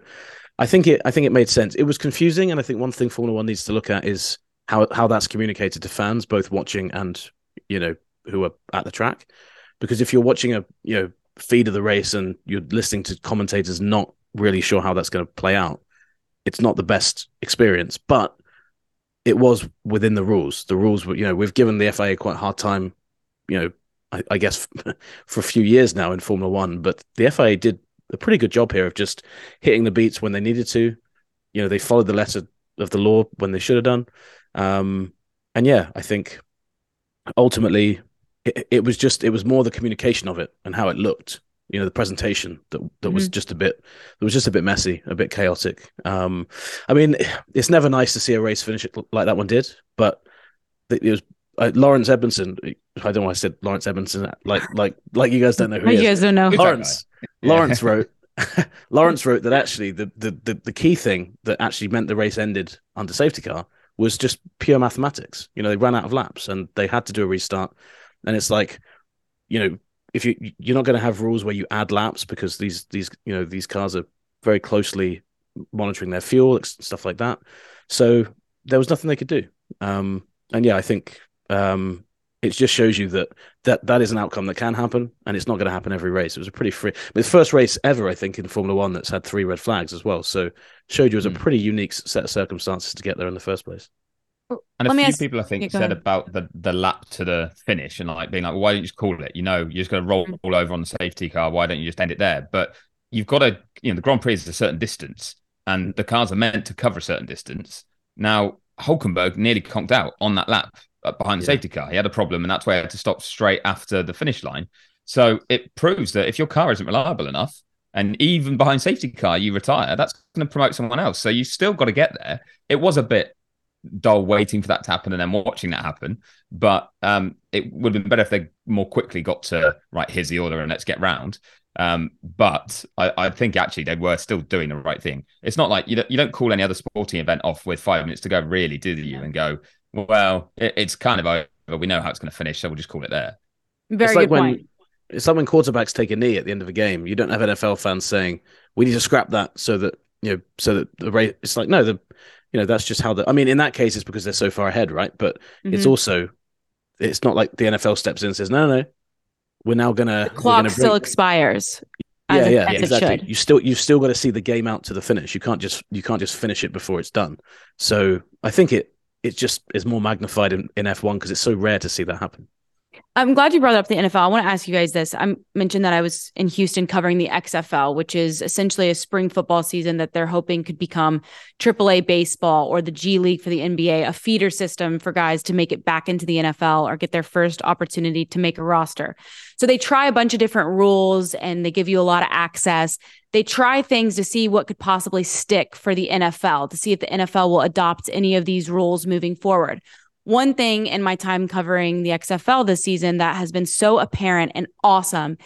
I think it. I think it made sense. It was confusing, and I think one thing Formula One needs to look at is how how that's communicated to fans, both watching and you know who are at the track. Because if you're watching a you know feed of the race and you're listening to commentators not really sure how that's going to play out, it's not the best experience, but it was within the rules. The rules were, you know, we've given the FIA quite a hard time, you know, I, I guess for a few years now in Formula One, but the FIA did a pretty good job here of just hitting the beats when they needed to. You know, they followed the letter of the law when they should have done. Um, and yeah, I think ultimately it, it was just it was more the communication of it and how it looked you know the presentation that that mm-hmm. was just a bit it was just a bit messy a bit chaotic um i mean it's never nice to see a race finish like that one did but it was uh, Laurence Edmondson. I don't know why I said Laurence Edmondson. Like, like, like you guys don't know who. you guys don't know. Laurence. Yeah. Laurence wrote. Laurence wrote that actually the, the the the key thing that actually meant the race ended under safety car was just pure mathematics. You know, they ran out of laps and they had to do a restart. And it's like, you know, if you you're not going to have rules where you add laps because these these you know these cars are very closely monitoring their fuel stuff like that. So there was nothing they could do. Um, and yeah, I think um, it just shows you that that that is an outcome that can happen, and it's not going to happen every race. It was a pretty free, the first race ever, I think, in Formula One that's had three red flags as well. So showed you as mm. a hmm. pretty unique set of circumstances to get there in the first place. And a few ask, people, I think, said about the, the lap to the finish and like being like, well, why don't you just call it? You know, you're just going to roll mm. all over on the safety car. Why don't you just end it there? But you've got to, you know, the Grand Prix is a certain distance and the cars are meant to cover a certain distance. Now, Hulkenberg nearly conked out on that lap uh, behind the yeah. safety car. He had a problem and that's why he had to stop straight after the finish line. So it proves that if your car isn't reliable enough, and even behind safety car, you retire, that's going to promote someone else. So you still got to get there. It was a bit dull waiting for that to happen and then watching that happen. But um, it would have been better if they more quickly got to right. Here's the order, and let's get round. Um, but I, I, think actually they were still doing the right thing. It's not like you don't, you don't call any other sporting event off with five minutes to go, really, do you? And go, well, it, it's kind of over. We know how it's going to finish, so we'll just call it there. Very it's like good when, point. It's like when quarterbacks take a knee at the end of a game. You don't have NFL fans saying we need to scrap that so that you know so that the race. It's like no, the you know that's just how the i mean in that case it's because they're so far ahead right? But mm-hmm. it's also it's not like the nfl steps in and says no no, no. We're now gonna the clock gonna still expires yeah yeah exactly. you still you've still got to see the game out to the finish. You can't just you can't just finish it before it's done. So i think it it just is more magnified in, in f1 because it's so rare to see that happen I'm glad you brought up the NFL. I want to ask you guys this. I mentioned that I was in Houston covering the XFL, which is essentially a spring football season that they're hoping could become AAA baseball or the G League for the NBA, a feeder system for guys to make it back into the NFL or get their first opportunity to make a roster. So they try a bunch of different rules and they give you a lot of access. They try things to see what could possibly stick for the NFL, to see if the NFL will adopt any of these rules moving forward one thing in my time covering the XFL this season that has been so apparent and awesome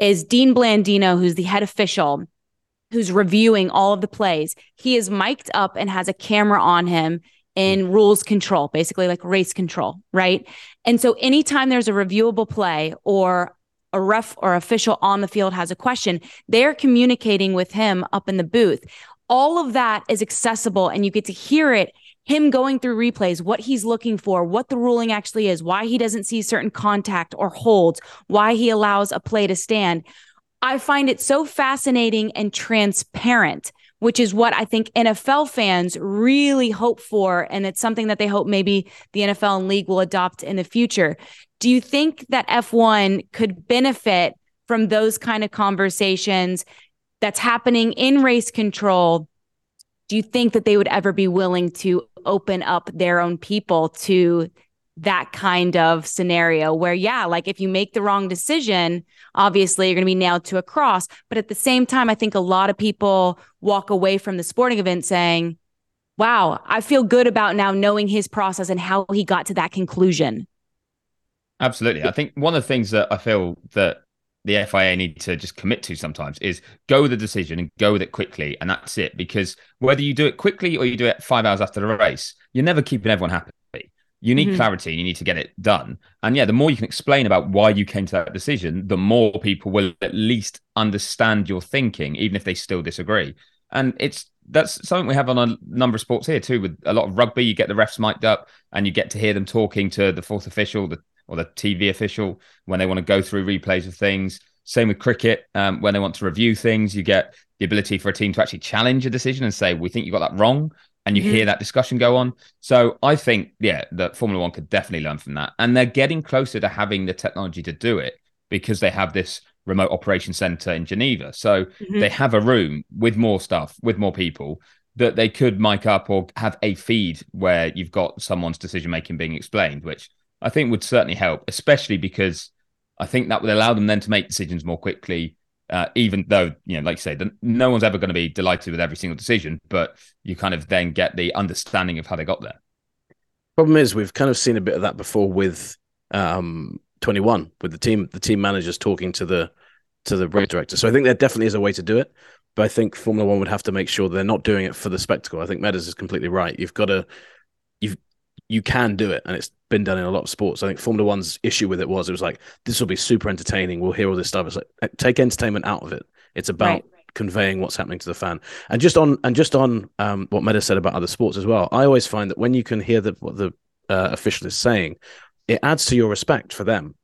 is Dean Blandino, who's the head official, who's reviewing all of the plays. He is mic'd up and has a camera on him in mm. rules control, basically like race control, right? And so anytime there's a reviewable play or a ref or official on the field has a question, they're communicating with him up in the booth all of that is accessible and you get to hear it him going through replays, what he's looking for, what the ruling actually is, why he doesn't see certain contact or holds, why he allows a play to stand. I find it so fascinating and transparent, which is what I think NFL fans really hope for. And it's something that they hope maybe the NFL and league will adopt in the future. Do you think that F1 could benefit from those kind of conversations that's happening in race control? Do you think that they would ever be willing to open up their own people to that kind of scenario where, yeah, like if you make the wrong decision, obviously you're going to be nailed to a cross. But at the same time, I think a lot of people walk away from the sporting event saying, wow, I feel good about now knowing his process and how he got to that conclusion. Absolutely. I think one of the things that I feel that the FIA need to just commit to sometimes is go with the decision and go with it quickly, and that's it. Because whether you do it quickly or you do it five hours after the race, you're never keeping everyone happy. You need mm-hmm. clarity. And you need to get it done. And yeah, the more you can explain about why you came to that decision, the more people will at least understand your thinking, even if they still disagree. And it's that's something we have on a number of sports here too. With a lot of rugby, you get the refs mic'd up, and you get to hear them talking to the fourth official, the or the TV official when they want to go through replays of things. Same with cricket. Um, when they want to review things, you get the ability for a team to actually challenge a decision and say, "We think you got that wrong," and you mm-hmm. hear that discussion go on. So I think, yeah, that Formula One could definitely learn from that, and they're getting closer to having the technology to do it because they have this remote operation center in Geneva. So mm-hmm. they have a room with more stuff, with more people that they could mic up or have a feed where you've got someone's decision making being explained, which I think would certainly help, especially because I think that would allow them then to make decisions more quickly. Uh, even though you know, like you say, no one's ever going to be delighted with every single decision, but you kind of then get the understanding of how they got there. Problem is, we've kind of seen a bit of that before with um, 21, with the team, the team managers talking to the to the race director. So I think there definitely is a way to do it, but I think Formula One would have to make sure they're not doing it for the spectacle. I think Medders is completely right. You've got to, you can do it, and it's been done in a lot of sports. I think Formula One's issue with it was it was like this will be super entertaining. We'll hear all this stuff. It's like take entertainment out of it. It's about right. conveying what's happening to the fan. And just on and just on um, what Medders said about other sports as well. I always find that when you can hear the, what the uh, official is saying, it adds to your respect for them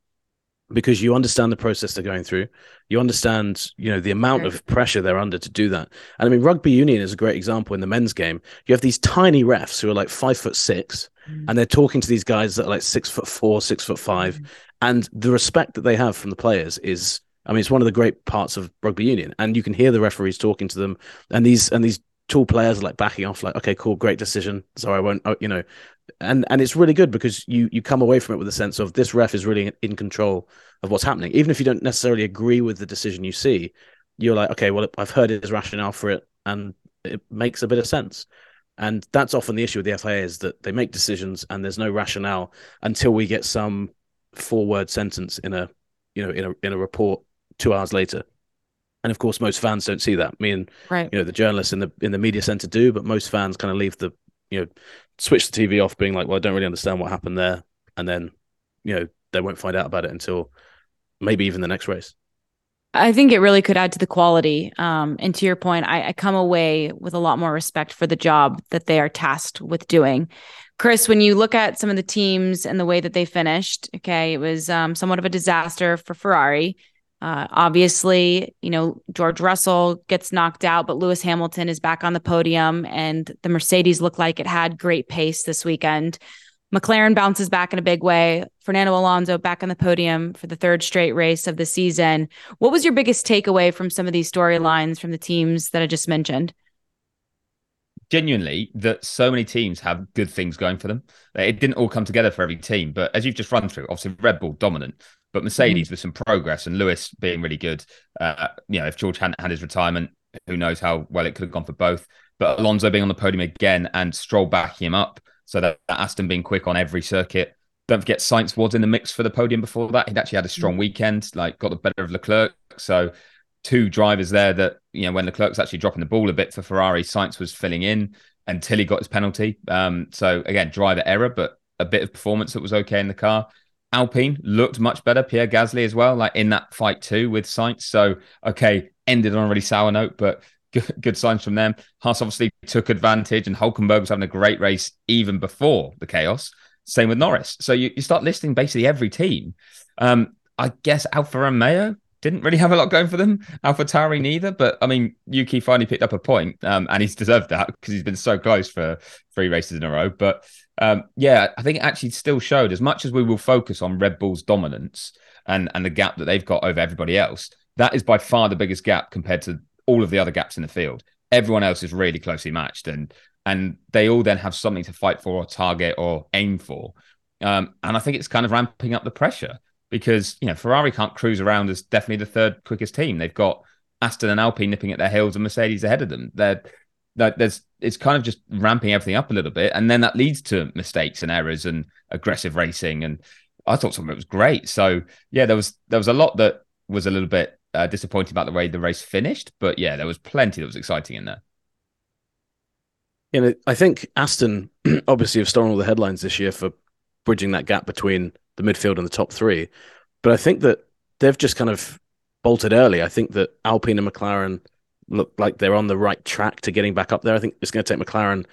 because you understand the process they're going through. You understand, you know, the amount of pressure they're under to do that. And I mean, rugby union is a great example in the men's game. You have these tiny refs who are like five foot six, mm. and they're talking to these guys that are like six foot four, six foot five, mm. and the respect that they have from the players is. I mean, it's one of the great parts of rugby union, and you can hear the referees talking to them, and these and these tall players are like backing off, like, okay, cool, great decision. Sorry, I won't, oh, you know, and and it's really good because you you come away from it with a sense of this ref is really in control of what's happening, even if you don't necessarily agree with the decision you see. You're like, okay, well, I've heard his rationale for it, and it makes a bit of sense. And that's often the issue with the FIA is that they make decisions and there's no rationale until we get some four word sentence in a you know in a in a report two hours later. And of course, most fans don't see that. Me and right. you know the journalists in the in the media center do, but most fans kind of leave the you know switch the TV off, being like, "Well, I don't really understand what happened there," and then you know they won't find out about it until maybe even the next race. I think it really could add to the quality. Um, and to your point, I, I, come away with a lot more respect for the job that they are tasked with doing. Chris, when you look at some of the teams and the way that they finished, okay, it was um, somewhat of a disaster for Ferrari. Uh, obviously, you know, George Russell gets knocked out, but Lewis Hamilton is back on the podium, and the Mercedes looked like it had great pace this weekend. McLaren bounces back in a big way. Fernando Alonso back on the podium for the third straight race of the season. What was your biggest takeaway from some of these storylines from the teams that I just mentioned? Genuinely, that so many teams have good things going for them. It didn't all come together for every team, but as you've just run through, obviously Red Bull dominant, but Mercedes mm-hmm. with some progress and Lewis being really good. Uh, you know, if George hadn't had his retirement, who knows how well it could have gone for both. But Alonso being on the podium again and Stroll backing him up, so that, that Aston being quick on every circuit. Don't forget, Sainz was in the mix for the podium before that. He'd actually had a strong mm-hmm. weekend, like got the better of Leclerc. So two drivers there that you know when Leclerc's actually dropping the ball a bit for Ferrari, Sainz was filling in until he got his penalty. Um, so again, driver error, but a bit of performance that was okay in the car. Alpine looked much better. Pierre Gasly as well, like in that fight too with Sainz. So okay, ended on a really sour note, but good, good signs from them. Haas obviously took advantage, and Hulkenberg was having a great race even before the chaos. Same with Norris. So you, you start listing basically every team. Um, I guess Alfa Romeo didn't really have a lot going for them. AlphaTauri neither. But I mean, Yuki finally picked up a point, um, and he's deserved that because he's been so close for three races in a row. But um, yeah, I think it actually still showed as much as we will focus on Red Bull's dominance and and the gap that they've got over everybody else. That is by far the biggest gap compared to all of the other gaps in the field. Everyone else is really closely matched, and and they all then have something to fight for or target or aim for. Um, and I think it's kind of ramping up the pressure because you know Ferrari can't cruise around as definitely the third quickest team. They've got Aston and Alpine nipping at their heels and Mercedes ahead of them. They're there's it's kind of just ramping everything up a little bit, and then that leads to mistakes and errors and aggressive racing. And I thought some of it was great. So yeah, there was there was a lot that was a little bit uh, disappointing about the way the race finished, but yeah, there was plenty that was exciting in there. You know, I think Aston obviously have stolen all the headlines this year for bridging that gap between the midfield and the top three. But I think that they've just kind of bolted early. I think that Alpine and McLaren look like they're on the right track to getting back up there. I think it's going to take McLaren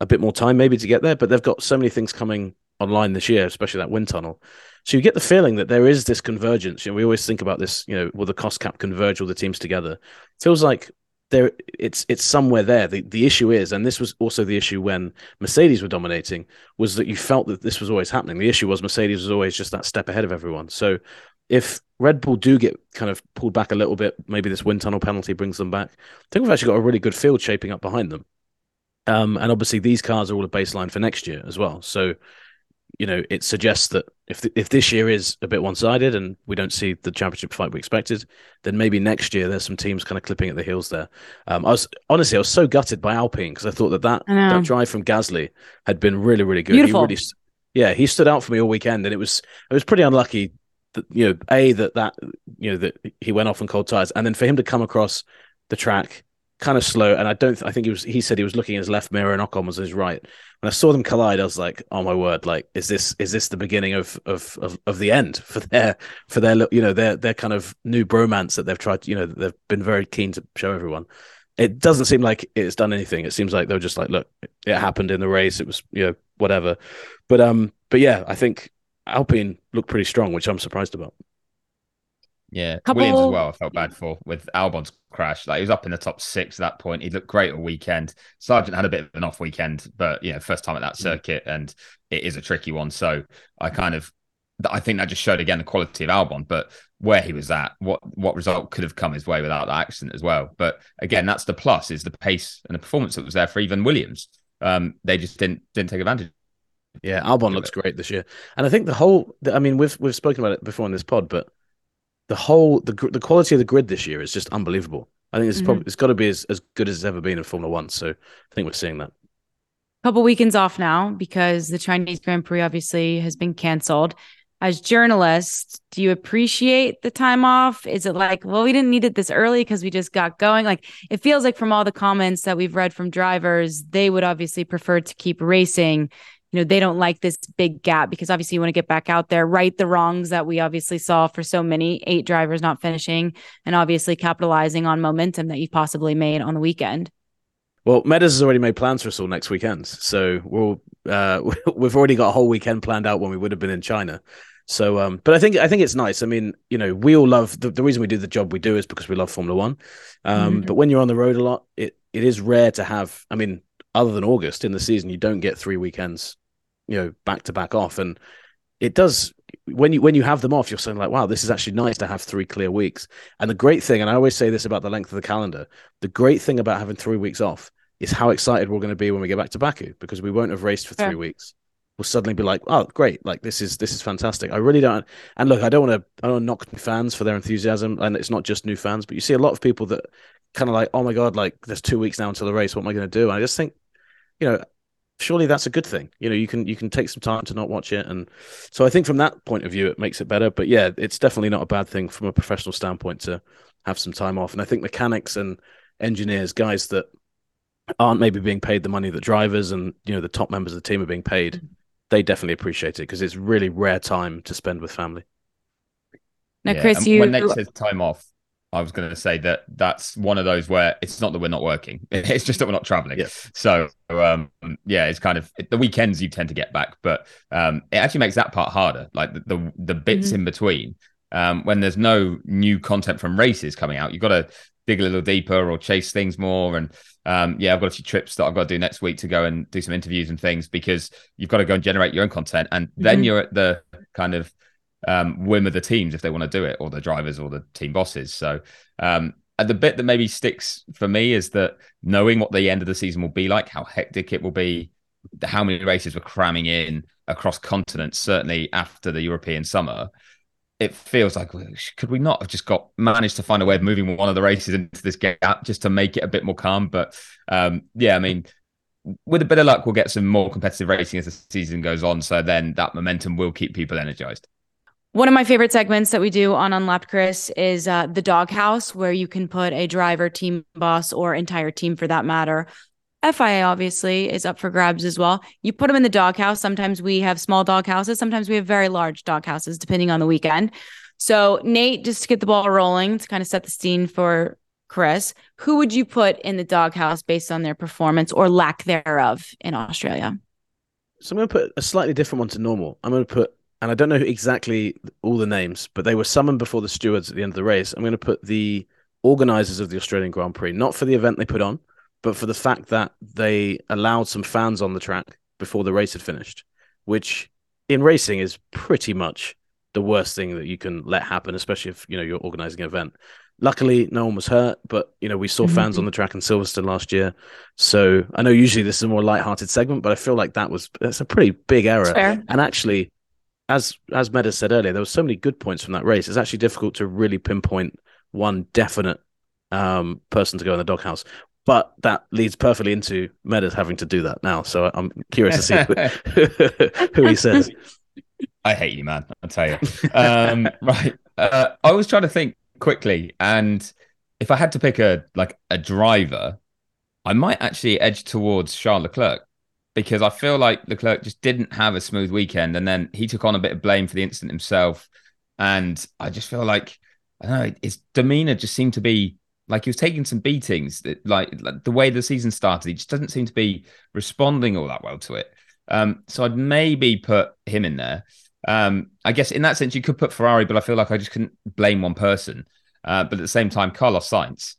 a bit more time maybe to get there, but they've got so many things coming online this year, especially that wind tunnel. So you get the feeling that there is this convergence. You know, we always think about this, you know, will the cost cap converge all the teams together? It feels like there it's it's somewhere there. The the issue is, and this was also the issue when Mercedes were dominating, was that you felt that this was always happening. The issue was Mercedes was always just that step ahead of everyone. So if Red Bull do get kind of pulled back a little bit, maybe this wind tunnel penalty brings them back. I think we've actually got a really good field shaping up behind them. Um, and obviously these cars are all a baseline for next year as well. So you know, it suggests that if the, if this year is a bit one sided and we don't see the championship fight we expected, then maybe next year there's some teams kind of clipping at the heels there. Um, I was honestly I was so gutted by Alpine because I thought that that, that drive from Gasly had been really really good. Beautiful. He really, yeah, he stood out for me all weekend, and it was it was pretty unlucky that you know a that that you know that he went off on cold tires, and then for him to come across the track kind of slow. And I don't, I think he was, he said he was looking at his left mirror and Ocon was his right. When I saw them collide, I was like, oh my word, like, is this, is this the beginning of, of, of, of the end for their, for their, you know, their, their kind of new bromance that they've tried, you know, they've been very keen to show everyone. It doesn't seem like it's done anything. It seems like they're just like, look, it happened in the race. It was, you know, whatever. But, um, but yeah, I think Alpine looked pretty strong, which I'm surprised about. Yeah, Couple... Williams as well. I felt bad for with Albon's crash. Like he was up in the top six at that point. He looked great all weekend. Sargeant had a bit of an off weekend, but you know, first time at that mm. circuit, and it is a tricky one. So I kind of, I think that just showed again the quality of Albon, but where he was at, what what result could have come his way without that accident as well. But again, that's the plus is the pace and the performance that was there for even Williams. Um, they just didn't didn't take advantage. Yeah, Albon looks great this year, and I think the whole. I mean, we've we've spoken about it before in this pod, but the whole the the quality of the grid this year is just unbelievable. I think it's mm-hmm. probably it's got to be as, as good as it's ever been in Formula One. So I think we're seeing that. Couple weekends off now because the Chinese Grand Prix obviously has been canceled. As journalists, do you appreciate the time off? Is it like, well, we didn't need it this early because we just got going? Like, it feels like from all the comments that we've read from drivers, they would obviously prefer to keep racing you know they don't like this big gap because obviously you want to get back out there right the wrongs that we obviously saw for so many eight drivers not finishing and obviously capitalizing on momentum that you possibly made on the weekend. Well Medders has already made plans for us all next weekend so we'll uh, we've already got a whole weekend planned out when we would have been in china. So um but i think i think it's nice. I mean you know we all love the, the reason we do the job we do is because we love formula one. Um mm-hmm. but when you're on the road a lot it it is rare to have i mean other than August in the season, you don't get three weekends, you know, back to back off. And it does when you when you have them off, you're saying like, wow, this is actually nice to have three clear weeks. And the great thing, and I always say this about the length of the calendar, the great thing about having three weeks off is how excited we're going to be when we get back to Baku because we won't have raced for three yeah. weeks. We'll suddenly be like, oh, great! Like this is this is fantastic. I really don't. And look, I don't want to I don't knock fans for their enthusiasm, and it's not just new fans, but you see a lot of people that kind of like, oh my god, like there's two weeks now until the race. What am I going to do? And I just think you know, surely that's a good thing. You know, you can you can take some time to not watch it, and so I think from that point of view, it makes it better. But yeah, it's definitely not a bad thing from a professional standpoint to have some time off. And I think mechanics and engineers, guys that aren't maybe being paid the money that drivers and you know the top members of the team are being paid, mm-hmm. they definitely appreciate it because it's really rare time to spend with family. Now, yeah. Chris, you when Nate says time off, I was going to say that that's one of those where it's not that we're not working; it's just that we're not traveling. Yeah. So, um, yeah, it's kind of the weekends you tend to get back, but um, it actually makes that part harder. Like the the, the bits mm-hmm. in between, um, when there's no new content from races coming out, you've got to dig a little deeper or chase things more. And um, yeah, I've got a few trips that I've got to do next week to go and do some interviews and things because you've got to go and generate your own content, and then mm-hmm. you're at the kind of um, whim of the teams if they want to do it, or the drivers or the team bosses. So um, the bit that maybe sticks for me is that knowing what the end of the season will be like, how hectic it will be, how many races we're cramming in across continents, certainly after the European summer. It feels like could we not have just got managed to find a way of moving one of the races into this gap just to make it a bit more calm? But um, yeah, I mean, with a bit of luck, we'll get some more competitive racing as the season goes on. So then that momentum will keep people energized. One of my favorite segments that we do on Unlapped Chris is uh, the doghouse, where you can put a driver, team boss, or entire team for that matter. FIA obviously is up for grabs as well. You put them in the doghouse. Sometimes we have small doghouses. Sometimes we have very large doghouses, depending on the weekend. So, Nate, just to get the ball rolling, to kind of set the scene for Chris, who would you put in the doghouse based on their performance or lack thereof in Australia? So I'm going to put a slightly different one to normal. I'm going to put and I don't know exactly all the names, but they were summoned before the stewards at the end of the race. I'm going to put the organizers of the Australian Grand Prix, not for the event they put on, but for the fact that they allowed some fans on the track before the race had finished, which in racing is pretty much the worst thing that you can let happen, especially if you know you're organizing an event. Luckily, no one was hurt, but you know we saw mm-hmm. fans on the track in Silverstone last year. So I know usually this is a more light-hearted segment, but I feel like that was that's a pretty big error. And actually, as as Medders said earlier, there were so many good points from that race. It's actually difficult to really pinpoint one definite um, person to go in the doghouse. But that leads perfectly into Medders having to do that now. So I'm curious to see who, who he says. I hate you, man. I'll tell you. Um, right. Uh, I was trying to think quickly, and if I had to pick a like a driver, I might actually edge towards Charles Leclerc because I feel like Leclerc just didn't have a smooth weekend, and then he took on a bit of blame for the incident himself. And I just feel like I don't know his demeanor just seemed to be like he was taking some beatings. That like, like the way the season started, he just doesn't seem to be responding all that well to it. Um, so I'd maybe put him in there. Um, I guess in that sense you could put Ferrari, but I feel like I just couldn't blame one person. Uh, but at the same time, Carlos Sainz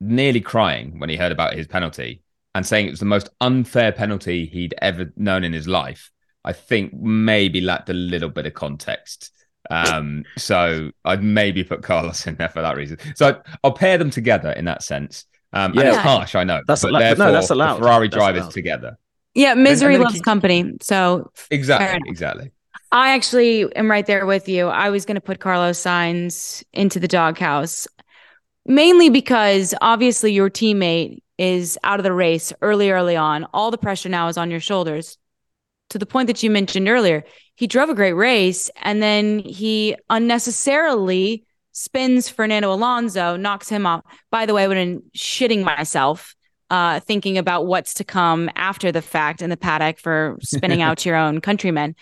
nearly crying when he heard about his penalty and saying it was the most unfair penalty he'd ever known in his life, I think maybe lacked a little bit of context. Um, so I'd maybe put Carlos in there for that reason. So I'll pair them together in that sense. Um, yeah, and it's harsh, I know. That's but allowed. no, that's allowed. Ferrari that's drivers allowed. together. Yeah, misery loves keep... company. So exactly, exactly. I actually am right there with you. I was going to put Carlos Sainz into the doghouse, mainly because obviously your teammate is out of the race early, early on. All the pressure now is on your shoulders. To the point that you mentioned earlier, he drove a great race and then he unnecessarily spins Fernando Alonso, knocks him off. By the way, I would have been shitting myself uh, thinking about what's to come after the fact in the paddock for spinning out your own countrymen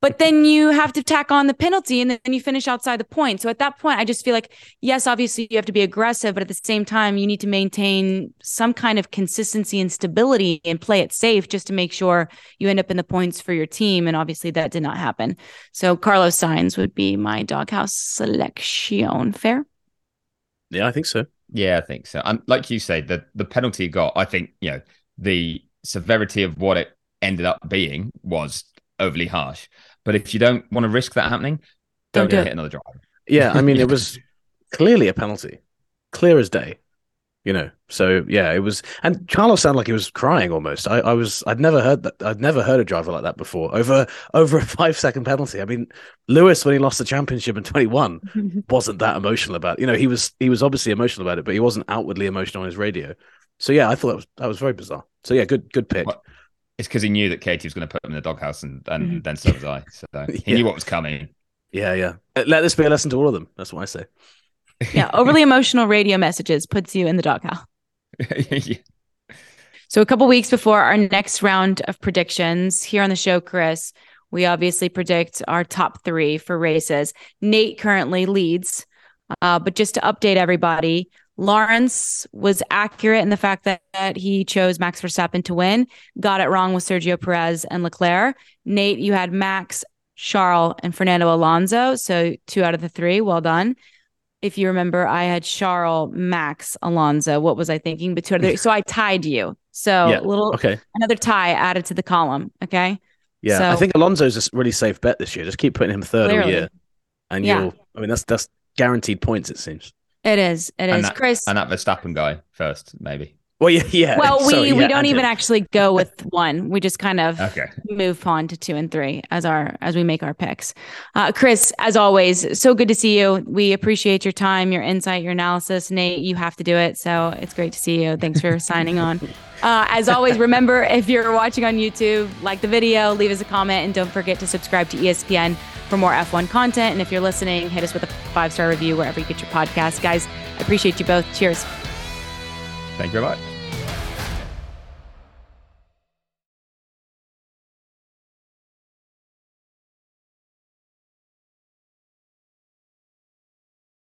but then you have to tack on the penalty and then you finish outside the point. So at that point, I just feel like, yes, obviously you have to be aggressive, but at the same time, you need to maintain some kind of consistency and stability and play it safe just to make sure you end up in the points for your team. And obviously that did not happen. So Carlos Sainz would be my doghouse selection. Fair? Yeah, I think so. Yeah, I think so. And like you say, the the penalty got, I think, you know, the severity of what it ended up being was overly harsh. But if you don't want to risk that happening, don't, don't hit another driver. Yeah, I mean, it was clearly a penalty, clear as day. You know, so yeah, it was. And Carlos sounded like he was crying almost. I, I was. I'd never heard that. I'd never heard a driver like that before. Over over a five second penalty. I mean, Lewis when he lost the championship in twenty one wasn't that emotional about. It. You know, he was he was obviously emotional about it, but he wasn't outwardly emotional on his radio. So yeah, I thought that was that was very bizarre. So yeah, good good pick. What? It's because he knew that Katie was going to put him in the doghouse, and, and mm-hmm. then so was I. So he yeah. knew what was coming. Yeah, yeah. Uh, let this be a lesson to all of them. That's what I say. Yeah, overly emotional radio messages puts you in the doghouse. yeah. So a couple weeks before our next round of predictions here on the show, Chris, we obviously predict our top three for races. Nate currently leads Uh, but just to update everybody, Laurence was accurate in the fact that, that, he chose Max Verstappen to win. Got it wrong with Sergio Perez and Leclerc. Nate, you had Max, Charles, and Fernando Alonso. So two out of the three. Well done. If you remember, I had Charles, Max, Alonso. What was I thinking? Between so I tied you. So yeah, little okay. another tie added to the column. Okay. Yeah, so, I think Alonso's a really safe bet this year. Just keep putting him third clearly. all year, and yeah. you'll. I mean, that's that's guaranteed points. It seems. It is. It is. And that, Chris. And that Verstappen guy first, maybe. Well, yeah, yeah. Well, we Sorry, yeah, we don't even actually go with one. We just kind of okay. move on to two and three as our as we make our picks. Uh, Chris, as always, so good to see you. We appreciate your time, your insight, your analysis. Nate, you have to do it, so it's great to see you. Thanks for signing on. Uh, as always, remember if you're watching on YouTube, like the video, leave us a comment, and don't forget to subscribe to ESPN for more F1 content. And if you're listening, hit us with a five star review wherever you get your podcast. Guys, I appreciate you both. Cheers. Thank you very much.